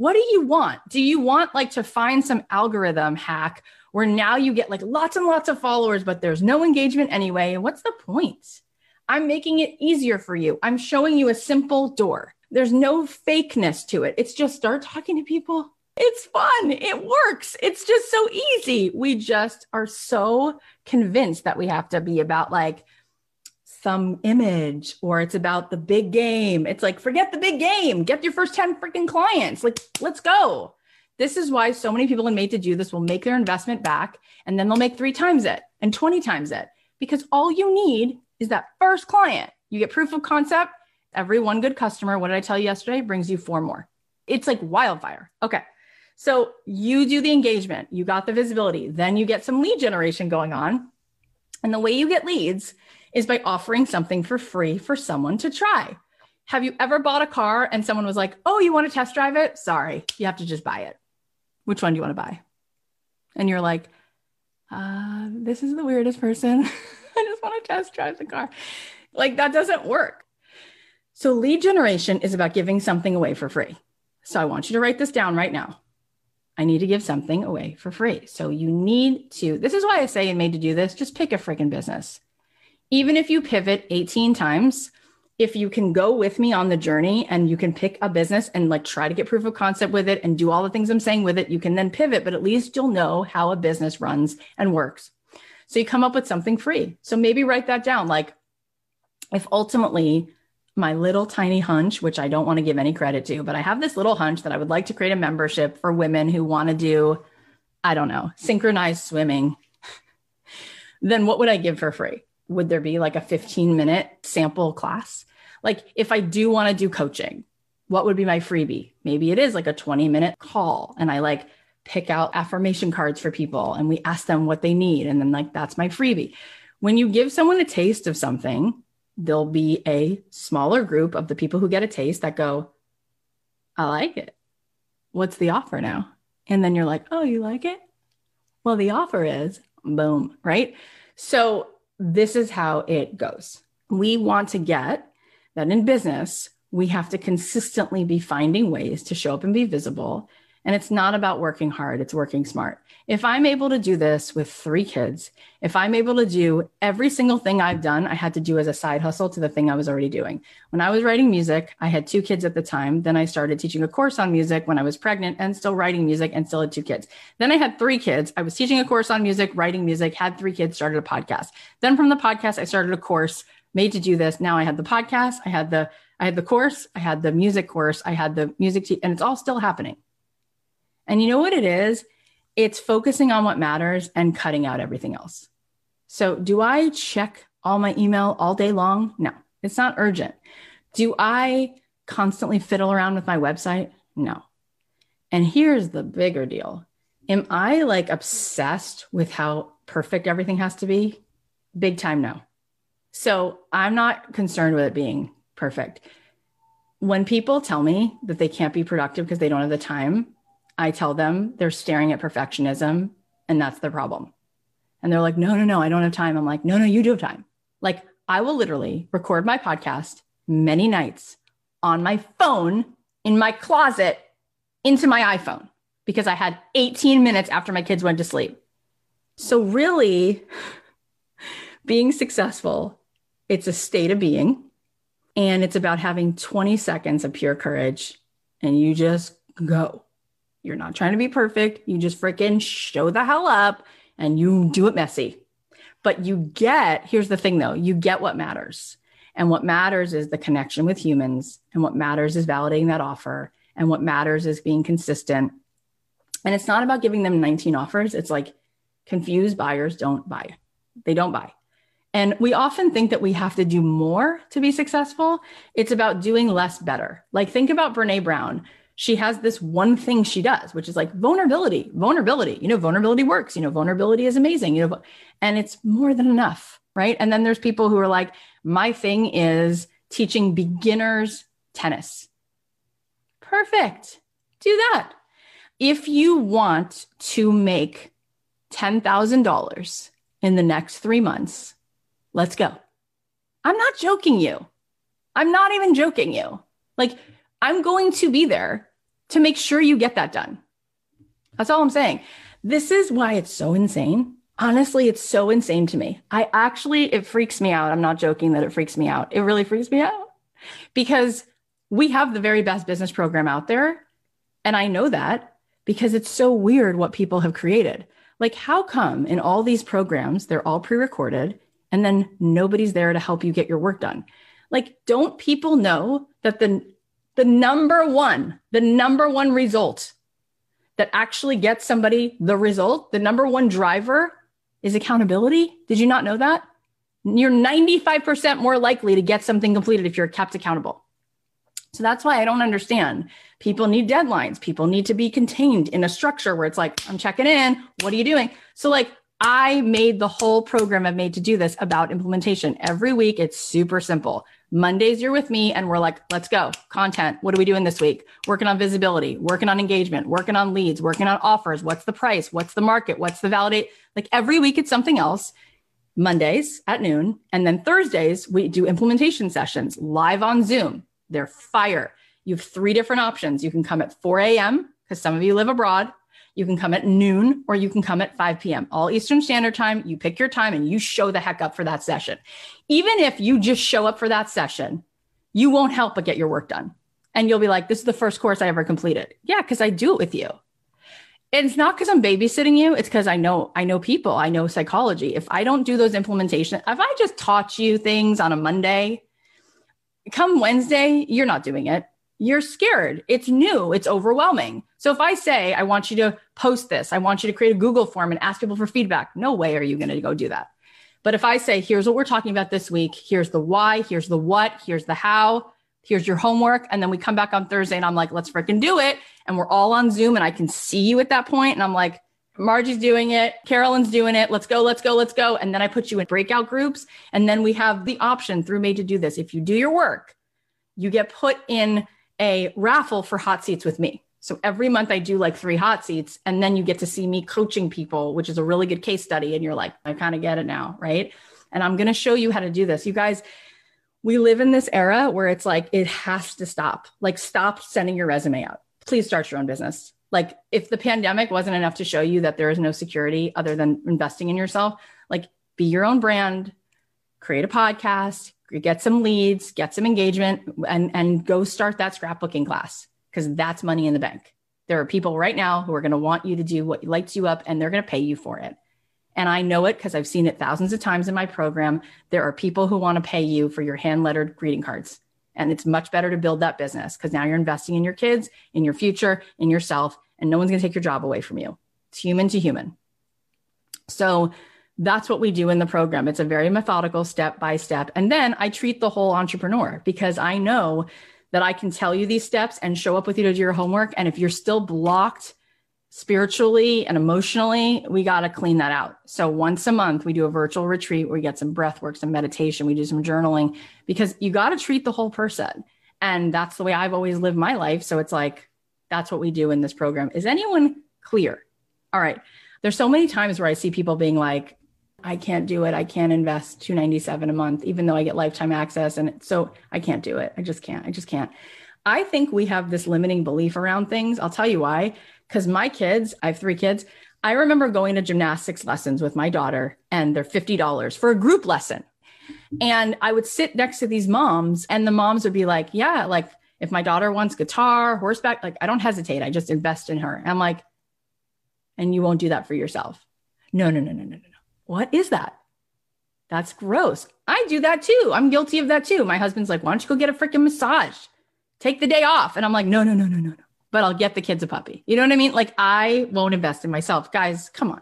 What do you want? Do you want like to find some algorithm hack where now you get like lots and lots of followers, but there's no engagement anyway. What's the point? I'm making it easier for you. I'm showing you a simple door. There's no fakeness to it. It's just start talking to people. It's fun. It works. It's just so easy. We just are so convinced that we have to be about like some image or it's about the big game. It's like, forget the big game. Get your first 10 freaking clients. Like, let's go. This is why so many people in Made to Do This will make their investment back and then they'll make three times it and 20 times it because all you need is that first client. You get proof of concept. Every one good customer, what did I tell you yesterday, brings you four more. It's like wildfire. Okay. So you do the engagement, you got the visibility, then you get some lead generation going on. And the way you get leads is by offering something for free for someone to try. Have you ever bought a car and someone was like, Oh, you want to test drive it? Sorry, you have to just buy it which one do you want to buy? And you're like, uh, this is the weirdest person. I just want to test drive the car. Like that doesn't work. So lead generation is about giving something away for free. So I want you to write this down right now. I need to give something away for free. So you need to, this is why I say and made to do this, just pick a freaking business. Even if you pivot 18 times, if you can go with me on the journey and you can pick a business and like try to get proof of concept with it and do all the things I'm saying with it, you can then pivot, but at least you'll know how a business runs and works. So you come up with something free. So maybe write that down. Like, if ultimately my little tiny hunch, which I don't want to give any credit to, but I have this little hunch that I would like to create a membership for women who want to do, I don't know, synchronized swimming, then what would I give for free? Would there be like a 15 minute sample class? Like if I do want to do coaching, what would be my freebie? Maybe it is like a 20 minute call and I like pick out affirmation cards for people and we ask them what they need. And then like that's my freebie. When you give someone a taste of something, there'll be a smaller group of the people who get a taste that go, I like it. What's the offer now? And then you're like, oh, you like it? Well, the offer is boom, right? So this is how it goes. We want to get that in business, we have to consistently be finding ways to show up and be visible. And it's not about working hard, it's working smart. If I'm able to do this with three kids, if I'm able to do every single thing I've done, I had to do as a side hustle to the thing I was already doing. When I was writing music, I had two kids at the time. Then I started teaching a course on music when I was pregnant and still writing music and still had two kids. Then I had three kids. I was teaching a course on music, writing music, had three kids, started a podcast. Then from the podcast, I started a course made to do this. Now I had the podcast, I had the I had the course, I had the music course, I had the music te- and it's all still happening. And you know what it is? It's focusing on what matters and cutting out everything else. So, do I check all my email all day long? No, it's not urgent. Do I constantly fiddle around with my website? No. And here's the bigger deal. Am I like obsessed with how perfect everything has to be? Big time no. So I'm not concerned with it being perfect. When people tell me that they can't be productive because they don't have the time, I tell them they're staring at perfectionism and that's the problem. And they're like, no, no, no, I don't have time. I'm like, no, no, you do have time. Like, I will literally record my podcast many nights on my phone in my closet into my iPhone because I had 18 minutes after my kids went to sleep. So, really, being successful it's a state of being, and it's about having 20 seconds of pure courage, and you just go. You're not trying to be perfect. You just freaking show the hell up and you do it messy. But you get, here's the thing though, you get what matters. And what matters is the connection with humans. And what matters is validating that offer. And what matters is being consistent. And it's not about giving them 19 offers. It's like confused buyers don't buy. They don't buy. And we often think that we have to do more to be successful. It's about doing less better. Like think about Brene Brown. She has this one thing she does, which is like vulnerability, vulnerability. You know, vulnerability works. You know, vulnerability is amazing. You know, and it's more than enough, right? And then there's people who are like, my thing is teaching beginners tennis. Perfect. Do that. If you want to make $10,000 in the next three months, let's go. I'm not joking you. I'm not even joking you. Like, I'm going to be there to make sure you get that done. That's all I'm saying. This is why it's so insane. Honestly, it's so insane to me. I actually, it freaks me out. I'm not joking that it freaks me out. It really freaks me out because we have the very best business program out there. And I know that because it's so weird what people have created. Like, how come in all these programs, they're all pre recorded and then nobody's there to help you get your work done? Like, don't people know that the, the number one, the number one result that actually gets somebody the result, the number one driver is accountability? Did you not know that? You're 95% more likely to get something completed if you're kept accountable. So that's why I don't understand. People need deadlines. People need to be contained in a structure where it's like, I'm checking in. What are you doing? So, like, I made the whole program I've made to do this about implementation. Every week, it's super simple. Mondays, you're with me, and we're like, let's go. Content. What are we doing this week? Working on visibility, working on engagement, working on leads, working on offers. What's the price? What's the market? What's the validate? Like every week, it's something else. Mondays at noon. And then Thursdays, we do implementation sessions live on Zoom. They're fire. You have three different options. You can come at 4 a.m. because some of you live abroad. You can come at noon or you can come at 5 p.m. All Eastern Standard Time. You pick your time and you show the heck up for that session. Even if you just show up for that session, you won't help but get your work done. And you'll be like, this is the first course I ever completed. Yeah, because I do it with you. And it's not because I'm babysitting you. It's because I know I know people. I know psychology. If I don't do those implementation, if I just taught you things on a Monday, come Wednesday, you're not doing it. You're scared. It's new. It's overwhelming. So if I say, I want you to post this, I want you to create a Google form and ask people for feedback, no way are you going to go do that. But if I say, here's what we're talking about this week, here's the why, here's the what, here's the how, here's your homework. And then we come back on Thursday and I'm like, let's freaking do it. And we're all on Zoom and I can see you at that point. And I'm like, Margie's doing it. Carolyn's doing it. Let's go, let's go, let's go. And then I put you in breakout groups. And then we have the option through Made to do this. If you do your work, you get put in a raffle for hot seats with me. So every month I do like three hot seats, and then you get to see me coaching people, which is a really good case study. And you're like, I kind of get it now, right? And I'm going to show you how to do this. You guys, we live in this era where it's like, it has to stop. Like, stop sending your resume out. Please start your own business. Like, if the pandemic wasn't enough to show you that there is no security other than investing in yourself, like, be your own brand, create a podcast, get some leads, get some engagement, and, and go start that scrapbooking class because that's money in the bank. There are people right now who are going to want you to do what lights you up and they're going to pay you for it. And I know it because I've seen it thousands of times in my program. There are people who want to pay you for your hand lettered greeting cards. And it's much better to build that business because now you're investing in your kids, in your future, in yourself, and no one's going to take your job away from you. It's human to human. So that's what we do in the program. It's a very methodical step by step. And then I treat the whole entrepreneur because I know that I can tell you these steps and show up with you to do your homework. And if you're still blocked spiritually and emotionally, we got to clean that out. So once a month, we do a virtual retreat where we get some breath work, some meditation, we do some journaling because you got to treat the whole person. And that's the way I've always lived my life. So it's like, that's what we do in this program. Is anyone clear? All right. There's so many times where I see people being like, I can't do it. I can't invest 297 a month, even though I get lifetime access. And so I can't do it. I just can't. I just can't. I think we have this limiting belief around things. I'll tell you why. Because my kids, I have three kids. I remember going to gymnastics lessons with my daughter, and they're $50 for a group lesson. And I would sit next to these moms, and the moms would be like, Yeah, like if my daughter wants guitar, horseback, like I don't hesitate. I just invest in her. I'm like, And you won't do that for yourself. No, no, no, no, no, no. What is that? That's gross. I do that too. I'm guilty of that too. My husband's like, why don't you go get a freaking massage? Take the day off. And I'm like, no, no, no, no, no, no. But I'll get the kids a puppy. You know what I mean? Like, I won't invest in myself. Guys, come on.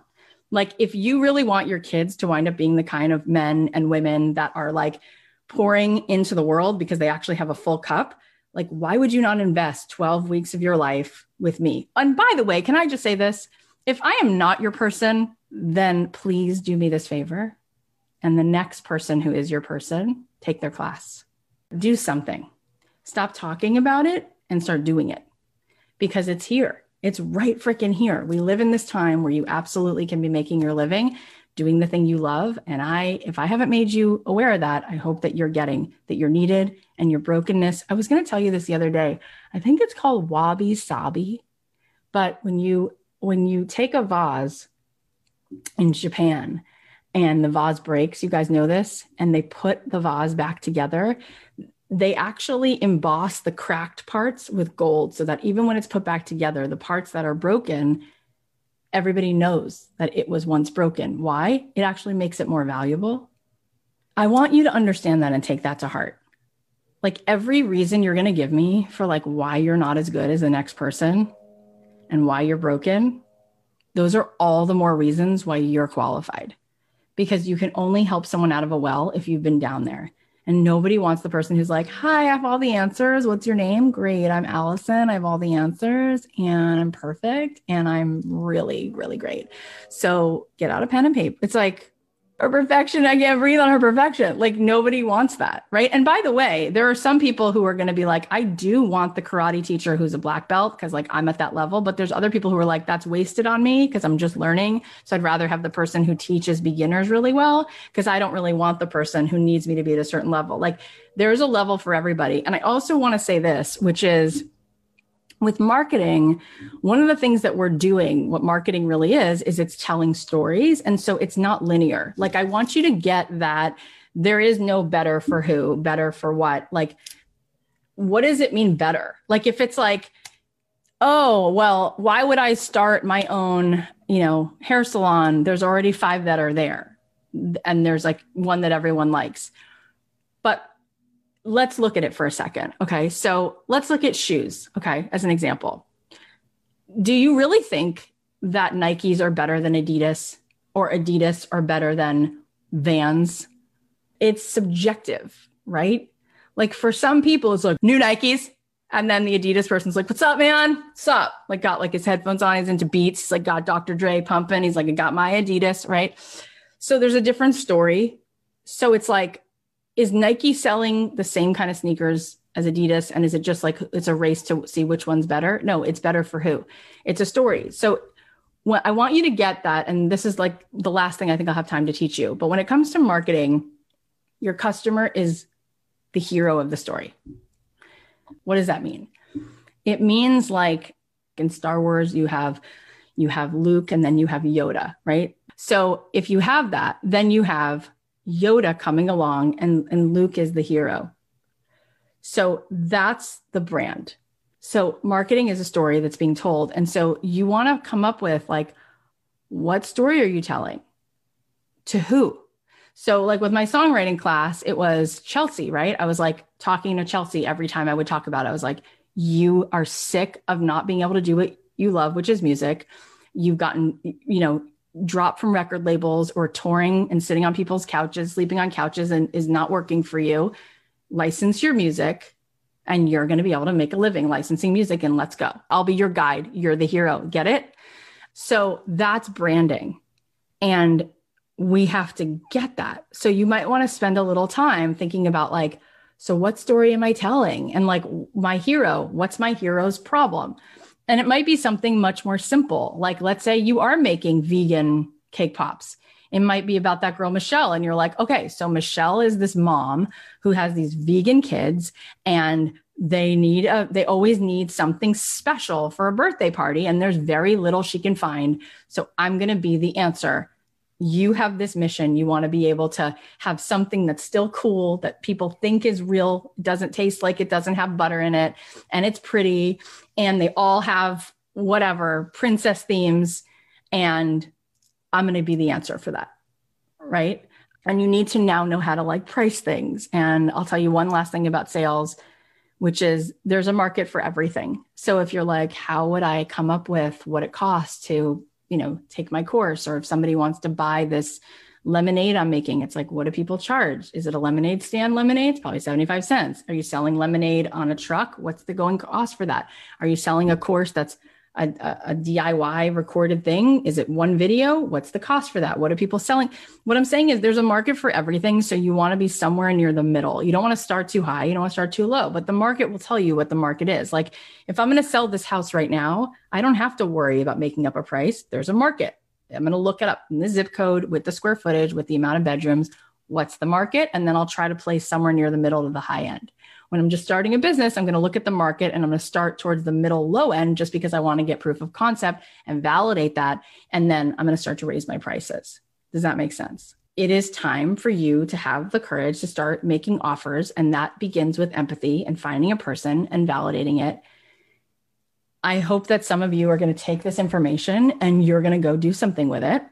Like, if you really want your kids to wind up being the kind of men and women that are like pouring into the world because they actually have a full cup, like, why would you not invest 12 weeks of your life with me? And by the way, can I just say this? If I am not your person, then please do me this favor. And the next person who is your person, take their class. Do something. Stop talking about it and start doing it because it's here. It's right freaking here. We live in this time where you absolutely can be making your living doing the thing you love. And I, if I haven't made you aware of that, I hope that you're getting that you're needed and your brokenness. I was going to tell you this the other day. I think it's called wabi sabi. But when you, when you take a vase in Japan and the vase breaks, you guys know this, and they put the vase back together, they actually emboss the cracked parts with gold so that even when it's put back together, the parts that are broken, everybody knows that it was once broken. Why? It actually makes it more valuable. I want you to understand that and take that to heart. Like every reason you're going to give me for like why you're not as good as the next person and why you're broken, those are all the more reasons why you're qualified. Because you can only help someone out of a well if you've been down there. And nobody wants the person who's like, Hi, I have all the answers. What's your name? Great. I'm Allison. I have all the answers and I'm perfect and I'm really, really great. So get out a pen and paper. It's like, her perfection. I can't breathe on her perfection. Like nobody wants that. Right. And by the way, there are some people who are going to be like, I do want the karate teacher who's a black belt because like I'm at that level. But there's other people who are like, that's wasted on me because I'm just learning. So I'd rather have the person who teaches beginners really well because I don't really want the person who needs me to be at a certain level. Like there's a level for everybody. And I also want to say this, which is, with marketing, one of the things that we're doing, what marketing really is, is it's telling stories. And so it's not linear. Like, I want you to get that there is no better for who, better for what. Like, what does it mean better? Like, if it's like, oh, well, why would I start my own, you know, hair salon? There's already five that are there. And there's like one that everyone likes. But let's look at it for a second. Okay. So let's look at shoes. Okay. As an example. Do you really think that Nikes are better than Adidas or Adidas are better than Vans? It's subjective, right? Like for some people, it's like new Nikes. And then the Adidas person's like, what's up, man? What's up? Like got like his headphones on. He's into beats. He's like got Dr. Dre pumping. He's like, I got my Adidas, right? So there's a different story. So it's like, is Nike selling the same kind of sneakers as Adidas? And is it just like it's a race to see which one's better? No, it's better for who? It's a story. So what I want you to get that, and this is like the last thing I think I'll have time to teach you. But when it comes to marketing, your customer is the hero of the story. What does that mean? It means like in Star Wars, you have you have Luke and then you have Yoda, right? So if you have that, then you have Yoda coming along and, and Luke is the hero. So that's the brand. So marketing is a story that's being told. And so you want to come up with like, what story are you telling? To who? So, like with my songwriting class, it was Chelsea, right? I was like talking to Chelsea every time I would talk about it. I was like, you are sick of not being able to do what you love, which is music. You've gotten, you know, drop from record labels or touring and sitting on people's couches, sleeping on couches and is not working for you, license your music and you're going to be able to make a living licensing music and let's go. I'll be your guide. You're the hero. Get it? So that's branding. And we have to get that. So you might want to spend a little time thinking about like, so what story am I telling? And like my hero, what's my hero's problem? And it might be something much more simple. Like, let's say you are making vegan cake pops. It might be about that girl, Michelle. And you're like, okay, so Michelle is this mom who has these vegan kids and they need a, they always need something special for a birthday party. And there's very little she can find. So I'm going to be the answer you have this mission. You want to be able to have something that's still cool, that people think is real, doesn't taste like it doesn't have butter in it, and it's pretty. And they all have whatever princess themes. And I'm going to be the answer for that. Right. And you need to now know how to like price things. And I'll tell you one last thing about sales, which is there's a market for everything. So if you're like, how would I come up with what it costs to, you know, take my course? Or if somebody wants to buy this lemonade I'm making, it's like, what do people charge? Is it a lemonade stand lemonade? It's probably 75 cents. Are you selling lemonade on a truck? What's the going cost for that? Are you selling a course that's a, a, DIY recorded thing? Is it one video? What's the cost for that? What are people selling? What I'm saying is there's a market for everything. So you want to be somewhere near the middle. You don't want to start too high. You don't want to start too low, but the market will tell you what the market is. Like if I'm going to sell this house right now, I don't have to worry about making up a price. There's a market. I'm going to look it up in the zip code with the square footage, with the amount of bedrooms. What's the market? And then I'll try to place somewhere near the middle to the high end. When I'm just starting a business, I'm going to look at the market and I'm going to start towards the middle low end just because I want to get proof of concept and validate that. And then I'm going to start to raise my prices. Does that make sense? It is time for you to have the courage to start making offers. And that begins with empathy and finding a person and validating it. I hope that some of you are going to take this information and you're going to go do something with it.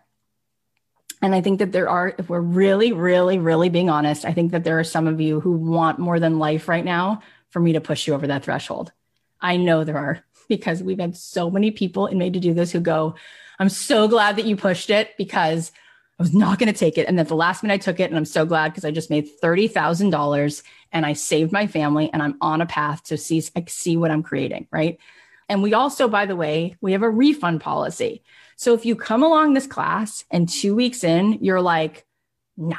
And I think that there are, if we're really, really, really being honest, I think that there are some of you who want more than life right now for me to push you over that threshold. I know there are because we've had so many people in Made to Do This who go, I'm so glad that you pushed it because I was not going to take it. And then the last minute I took it, and I'm so glad because I just made $30,000 and I saved my family and I'm on a path to see, see what I'm creating. Right. And we also, by the way, we have a refund policy. So if you come along this class and two weeks in, you're like, no,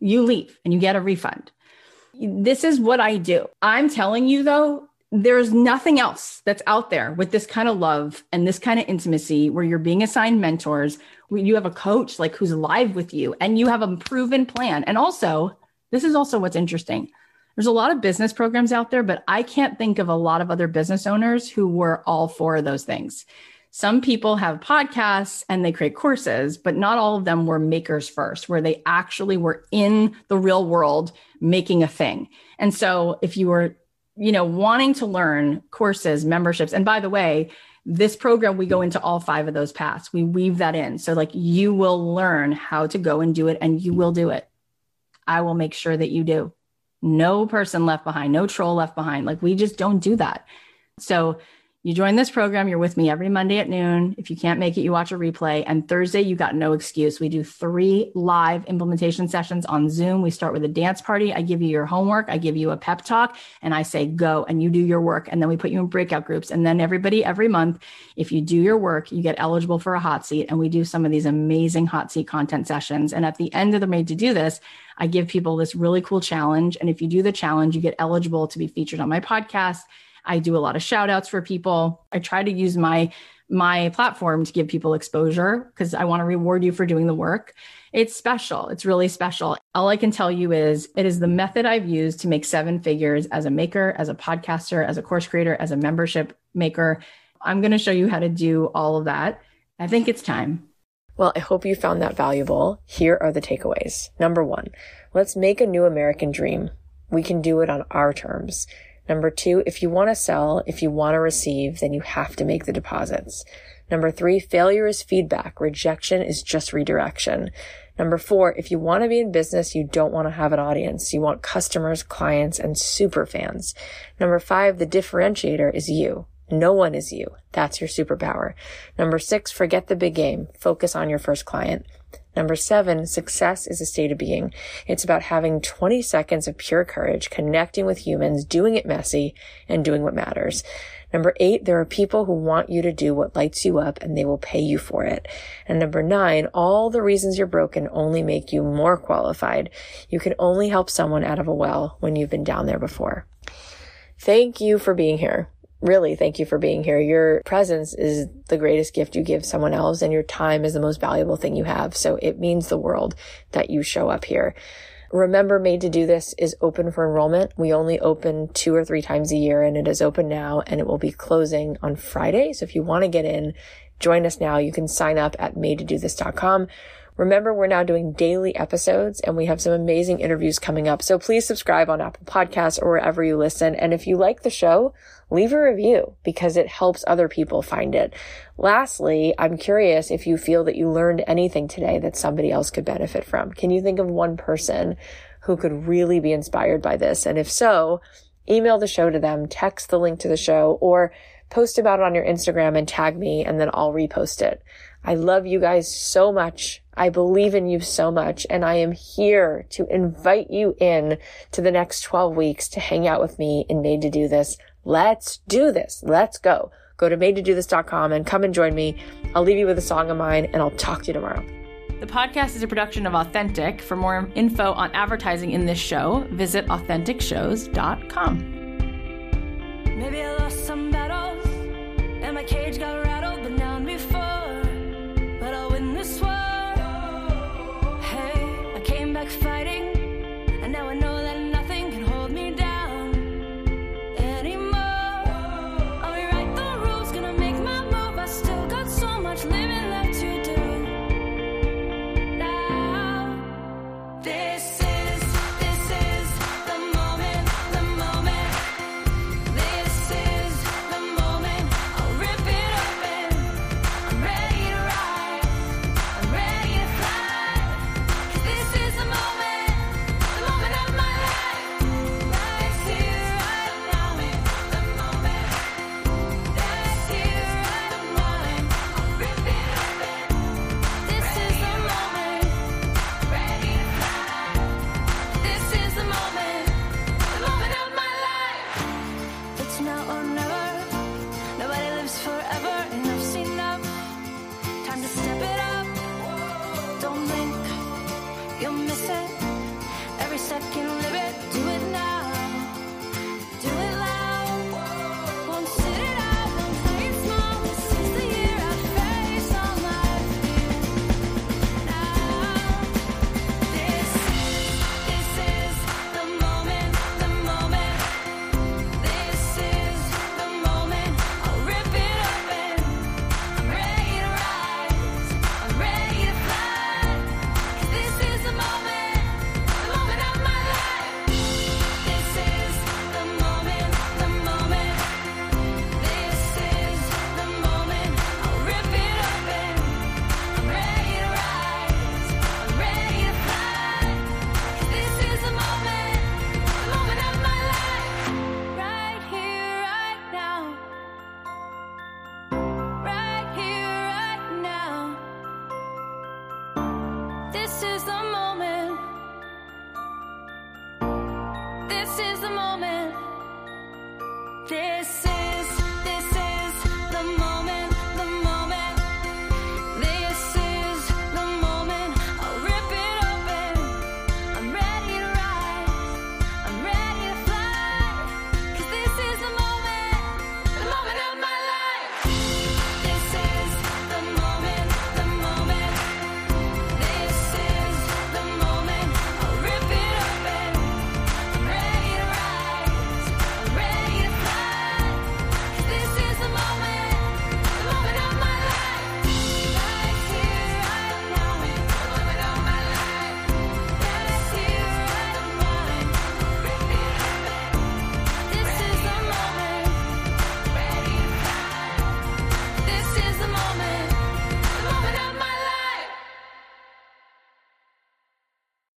you leave and you get a refund. This is what I do. I'm telling you though, there's nothing else that's out there with this kind of love and this kind of intimacy where you're being assigned mentors, where you have a coach like who's live with you and you have a proven plan. And also, this is also what's interesting. There's a lot of business programs out there, but I can't think of a lot of other business owners who were all for those things some people have podcasts and they create courses, but not all of them were makers first, where they actually were in the real world making a thing. And so if you were, you know, wanting to learn courses, memberships, and by the way, this program, we go into all five of those paths. We weave that in. So, like, you will learn how to go and do it, and you will do it. I will make sure that you do. No person left behind, no troll left behind. Like, we just don't do that. So, you join this program, you're with me every Monday at noon. If you can't make it, you watch a replay. And Thursday, you got no excuse. We do three live implementation sessions on Zoom. We start with a dance party. I give you your homework, I give you a pep talk, and I say go and you do your work. And then we put you in breakout groups. And then everybody, every month, if you do your work, you get eligible for a hot seat. And we do some of these amazing hot seat content sessions. And at the end of the Made to Do This, I give people this really cool challenge. And if you do the challenge, you get eligible to be featured on my podcast I do a lot of shout outs for people. I try to use my my platform to give people exposure because I want to reward you for doing the work. It's special. It's really special. All I can tell you is it is the method I've used to make seven figures as a maker, as a podcaster, as a course creator, as a membership maker. I'm going to show you how to do all of that. I think it's time. Well, I hope you found that valuable. Here are the takeaways. Number one, let's make a new American dream. We can do it on our terms. Number two, if you want to sell, if you want to receive, then you have to make the deposits. Number three, failure is feedback. Rejection is just redirection. Number four, if you want to be in business, you don't want to have an audience. You want customers, clients, and super fans. Number five, the differentiator is you. No one is you. That's your superpower. Number six, forget the big game. Focus on your first client. Number seven, success is a state of being. It's about having 20 seconds of pure courage, connecting with humans, doing it messy, and doing what matters. Number eight, there are people who want you to do what lights you up and they will pay you for it. And number nine, all the reasons you're broken only make you more qualified. You can only help someone out of a well when you've been down there before. Thank you for being here really thank you for being here. Your presence is the greatest gift you give someone else and your time is the most valuable thing you have. So it means the world that you show up here. Remember, Made to Do This is open for enrollment. We only open two or three times a year and it is open now and it will be closing on Friday. So if you want to get in, join us now. You can sign up at madetodothis.com Remember, we're now doing daily episodes and we have some amazing interviews coming up. So please subscribe on Apple Podcasts or wherever you listen. And if you like the show, leave a review because it helps other people find it. Lastly, I'm curious if you feel that you learned anything today that somebody else could benefit from. Can you think of one person who could really be inspired by this? And if so, email the show to them, text the link to the show, or post about it on your Instagram and tag me and then I'll repost it. I love you guys so much. I believe in you so much and I am here to invite you in to the next 12 weeks to hang out with me in Made to Do This. Let's do this. Let's go. Go to made to do madetodothis.com and come and join me. I'll leave you with a song of mine and I'll talk to you tomorrow. The podcast is a production of Authentic. For more info on advertising in this show, visit AuthenticShows.com. Maybe I lost some battles and my cage got Back fighting,